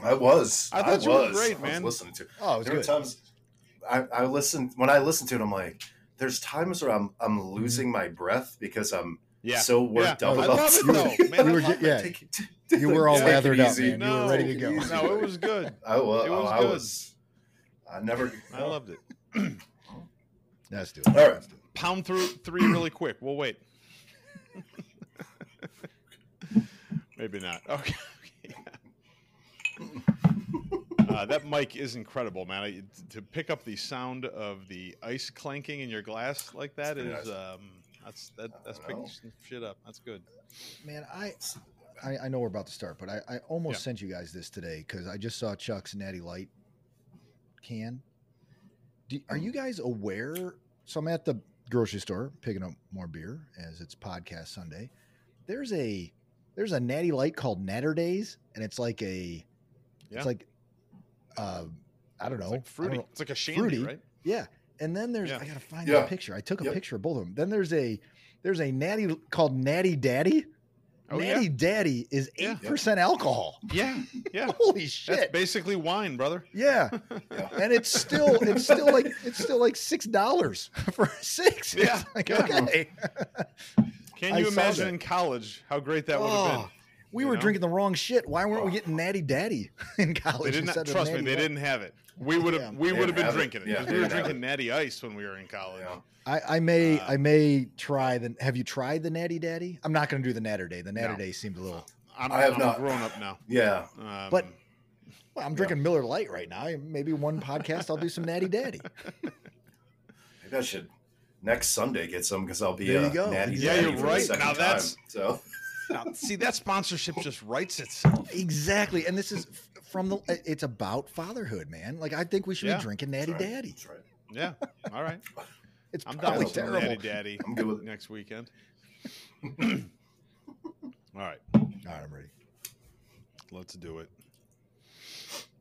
I was. I thought you were was. great, I was man. listening to. Oh, it was there were good. times I, I listen when I listen to it. I'm like, there's times where I'm I'm losing my breath because I'm yeah. so worked Yeah. up I about love it, though, man. You were I love ju- yeah. Take it- You were all take lathered up, easy. man. You were ready to go. No, it was good. I was. It was I good. was. I never. I loved it. Let's do it. All right. Pound through three really quick. We'll wait. Maybe not. Okay. Uh, that mic is incredible, man. I, to pick up the sound of the ice clanking in your glass like that that's is nice. um, that's that, that's picking some shit up. That's good. Man, I, I I know we're about to start, but I, I almost Yeah. sent you guys this today because I just saw Chuck's Natty Light can. Do, are you guys aware? So I'm at the grocery store picking up more beer as it's podcast Sunday. There's a there's a Natty Light called Naturdays, and it's like a Yeah. it's like uh I don't know It's like I don't fruity. know. It's like a shandy, Fruity. right? Yeah. And then there's Yeah. I gotta find Yeah. that picture. I took a Yep. picture of both of them. Then there's a there's a natty called Natty Daddy. Oh, natty yeah. Daddy is Yeah. eight percent alcohol. Yeah, yeah. Holy That's shit. basically wine, brother. yeah. And it's still it's still like it's still like six dollars for six. It's Yeah, like, yeah. okay. Can you saw imagine in college how great that would have oh, been? Oh, we were know? drinking the wrong shit. Why weren't we Oh. getting Natty Daddy in college? They didn't trust me. They didn't have it. We would have. Yeah. we would have been drinking it Yeah, we were didn't drinking Natty Ice when we were in college. Yeah. I, I may Uh, I may try the. Have you tried the Natty Daddy? I'm not going to do the Naturday. The Natter No. Day seemed a little. I'm, I have I'm not. grown up now. Yeah. Um, But- Well, I'm drinking Miller Lite right now. Maybe one podcast I'll do some Natty Daddy. Maybe I should next Sunday get some because I'll be There you uh, go. natty Yeah, daddy you're for the right. second Now time. that's- so. Now, see that sponsorship oh. just writes itself. Exactly, and this is from the. It's about fatherhood, man. Like I think we should Yeah. be drinking Natty That's right. Daddy. That's right. Yeah. All right. It's I'm down probably with terrible. Natty Daddy I'm good with it. next weekend. All right. All right, I'm ready. Let's do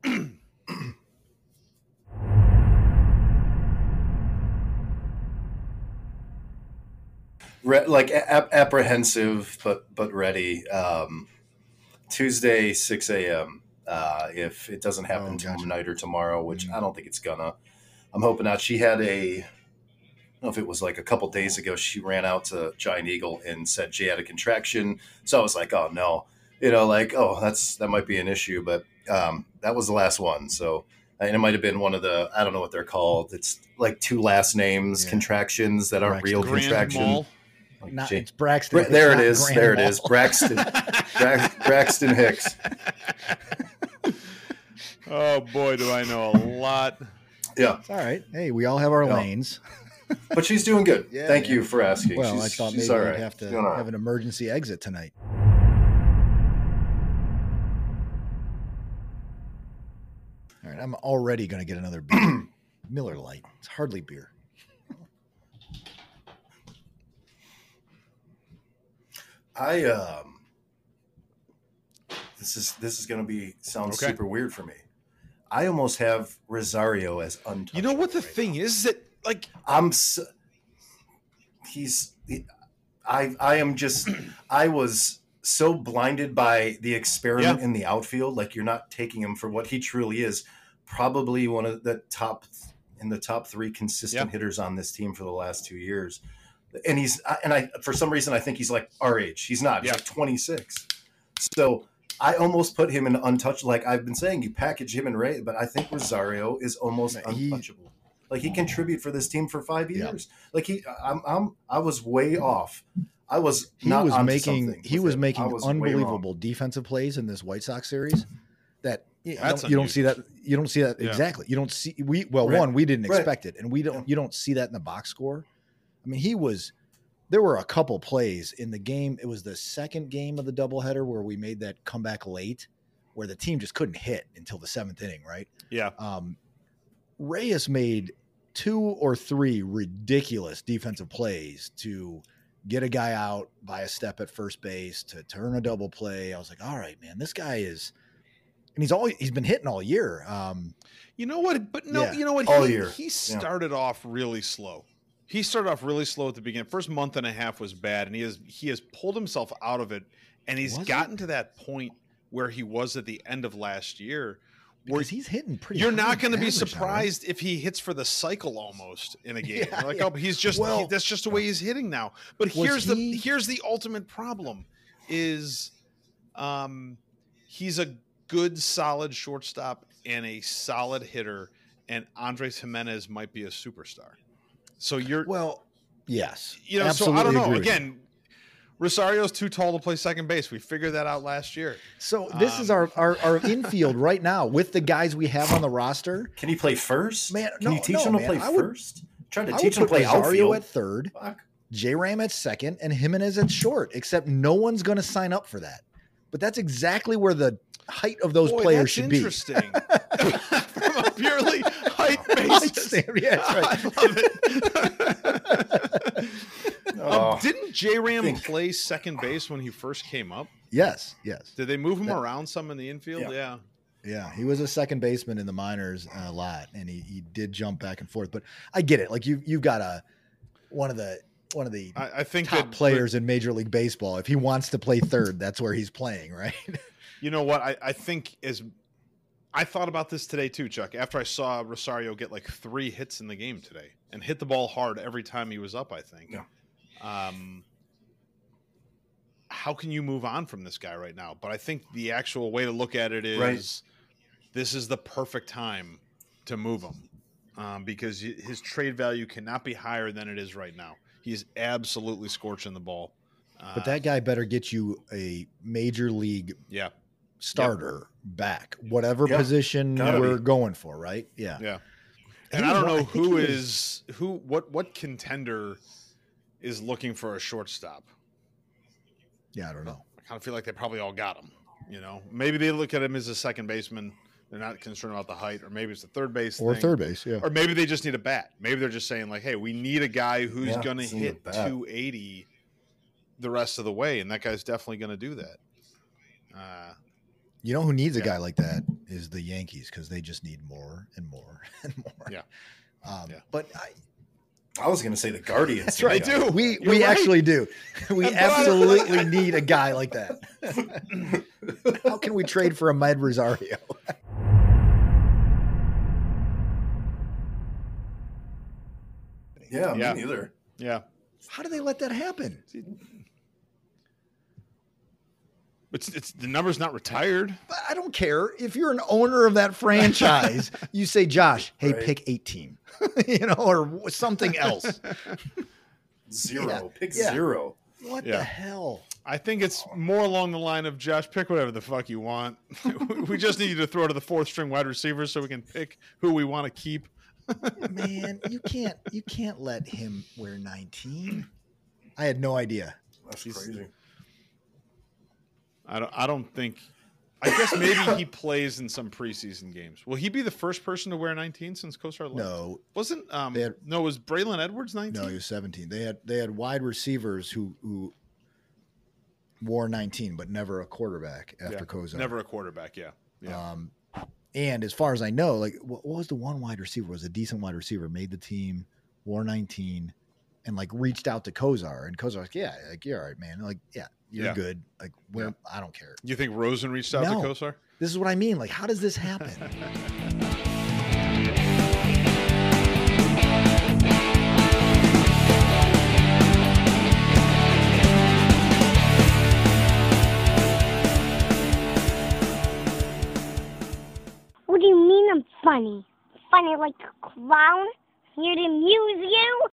it. Re- like ap- apprehensive, but but ready. Um, Tuesday, six a.m. Uh, if it doesn't happen Oh, gotcha. tonight or tomorrow, which Mhm. I don't think it's gonna. I'm hoping not. She had a. I don't know if it was like a couple days ago. She ran out to Giant Eagle and said she had a contraction. So I was like, oh no, you know, like oh that's that might be an issue. But um, that was the last one. So and it might have been one of the I don't know what they're called. It's like two last names Yeah. contractions that aren't Braxton. real Grand contraction. Mall. Like Not, J- it's Braxton. Bra- It's there it not is. Grand There it Mall. is. Braxton. Bra- Braxton Hicks. oh boy, do I know a lot. Yeah, It's all right. Hey, we all have our Yeah. lanes. but she's doing good. Yeah, Thank man. you for asking. Well, she's, I thought she's maybe all we'd right. have to She's doing all right. have an emergency exit tonight. All right, I'm already going to get another beer. Miller Lite. It's hardly beer. I um, this is this is going to be sound Okay. super weird for me. I almost have Rosario as untouched. You know what the thing is that like I'm. So, he's. I I am just. I was so blinded by the experiment in the outfield. Like you're not taking him for what he truly is. Probably one of the top in the top three consistent Yeah. hitters on this team for the last two years. And he's and I for some reason I think he's like our age. He's not. He's Yeah. like 26. So I almost put him in untouched. Like I've been saying, you package him and Ray, but I think Rosario is almost He- untouchable. Like he contributed for this team for five Yeah. years. Like he, I'm, I'm, I was way off. I was He not was onto making he was him. Making was unbelievable defensive plays in this White Sox series. That you, That's don't, you don't see that you don't see that Yeah. exactly. You don't see we well Right. one we didn't Right. expect it, and we don't you don't see that in the box score. I mean, he was there were a couple plays in the game. It was the second game of the doubleheader where we made that comeback late, where the team just couldn't hit until the seventh inning. Right? yeah. Um, Reyes made two or three ridiculous defensive plays to get a guy out by a step at first base to turn a double play. I was like, all right, man, this guy is, and he's all he's been hitting all year. Um, You know what? But no, Yeah. you know what? All he, year. he started off really slow. He started off really slow at the beginning. First month and a half was bad, and he has he has pulled himself out of it, and he's Was it? gotten to that point where he was at the end of last year. Where because he's hitting pretty. you're not going to be right? surprised if he hits for the cycle almost in a game. Yeah, like, yeah. oh, he's just Well- that's just the way he's hitting now. But here's he- the here's the ultimate problem is um he's a good solid shortstop and a solid hitter and Andres Gimenez might be a superstar. So you're Well, yes, you know, absolutely so I don't know. agree. Again, Rosario's too tall to play second base. We figured that out last year. So this is Um, our, our our infield right now with the guys we have on the roster. Can he play first? Man, can no, you teach no, him to man. play I would- first? Try to I teach him to play Rosario outfield. at third, Fuck. J Ram at second, and Gimenez at short. Except no one's going to sign up for that. But that's exactly where the height of those Boy, players that's should be. interesting. From a purely height Height basis. standard, yeah, that's right. I love it. Oh, um, didn't J Ram think- play second base when he first came up? yes, yes, Did they move him That- around some in the infield? Yeah. Yeah. yeah. He was a second baseman in the minors a lot, and he, he did jump back and forth. But I get it. Like you you've got a one of the one of the I, I think top that players in Major League Baseball. If he wants to play third, that's where he's playing, right? You know what? I, I think is I thought about this today too, Chuck. After I saw Rosario get like three hits in the game today and hit the ball hard every time he was up, I think. Yeah. Um, how can you move on from this guy right now? But I think the actual way to look at it is Right. this is the perfect time to move him um, because his trade value cannot be higher than it is right now. He's absolutely scorching the ball. Uh, But that guy better get you a major league yeah, starter back, whatever Yeah, position gotta we're be. going for, right? Yeah. Yeah. And think I don't know I who is who what what contender is looking for a shortstop. Yeah, I don't know. I kind of feel like they probably all got him. You know, maybe they look at him as a second baseman. They're not concerned about the height, or maybe it's the third base Or thing. third base, yeah. or maybe they just need a bat. Maybe they're just saying like, "Hey, we need a guy who's Yeah, going to just need a hit 280 the rest of the way," and that guy's definitely going to do that. Uh, You know who needs a Yeah. guy like that is the Yankees because they just need more and more and more. Yeah. Um, Yeah. But I, I was going to say the Guardians. that's right. a do. We You're we right. actually do. We And but I- absolutely need a guy like that. How can we trade for Amed Rosario? Yeah, Yeah. me neither. yeah, How do they let that happen? It's it's the number's not retired. But I don't care if you're an owner of that franchise. you say, Josh, hey, Right. pick 18, you know, or something else. Zero. Yeah, Pick yeah. zero. What Yeah. the hell? I think it's more along the line of Josh, pick whatever the fuck you want. we just need you to throw to the fourth string wide receiver so we can pick who we want to keep. Man, you can't you can't let him wear 19. I had no idea. That's He's- crazy. I don't. I don't think. I guess maybe he plays in some preseason games. Will he be the first person to wear 19 since Kosar left? No, wasn't. Um, had- no, was Braylon Edwards 19? no, he was 17. They had they had wide receivers who who wore 19, but never a quarterback after Yeah, Kosar. Never a quarterback. Yeah, yeah. Um, and as far as I know, like what, what was the one wide receiver? Was a decent wide receiver, made the team, wore 19, and like reached out to Kosar, and Kosar like, yeah, like you're all right, man. Like, yeah, you're Yeah. good. Like, where I don't care. you think Rosen reached out No. to Kosar? This is what I mean. Like, how does this happen? What do you mean I'm funny? Funny like a clown? Here to amuse you?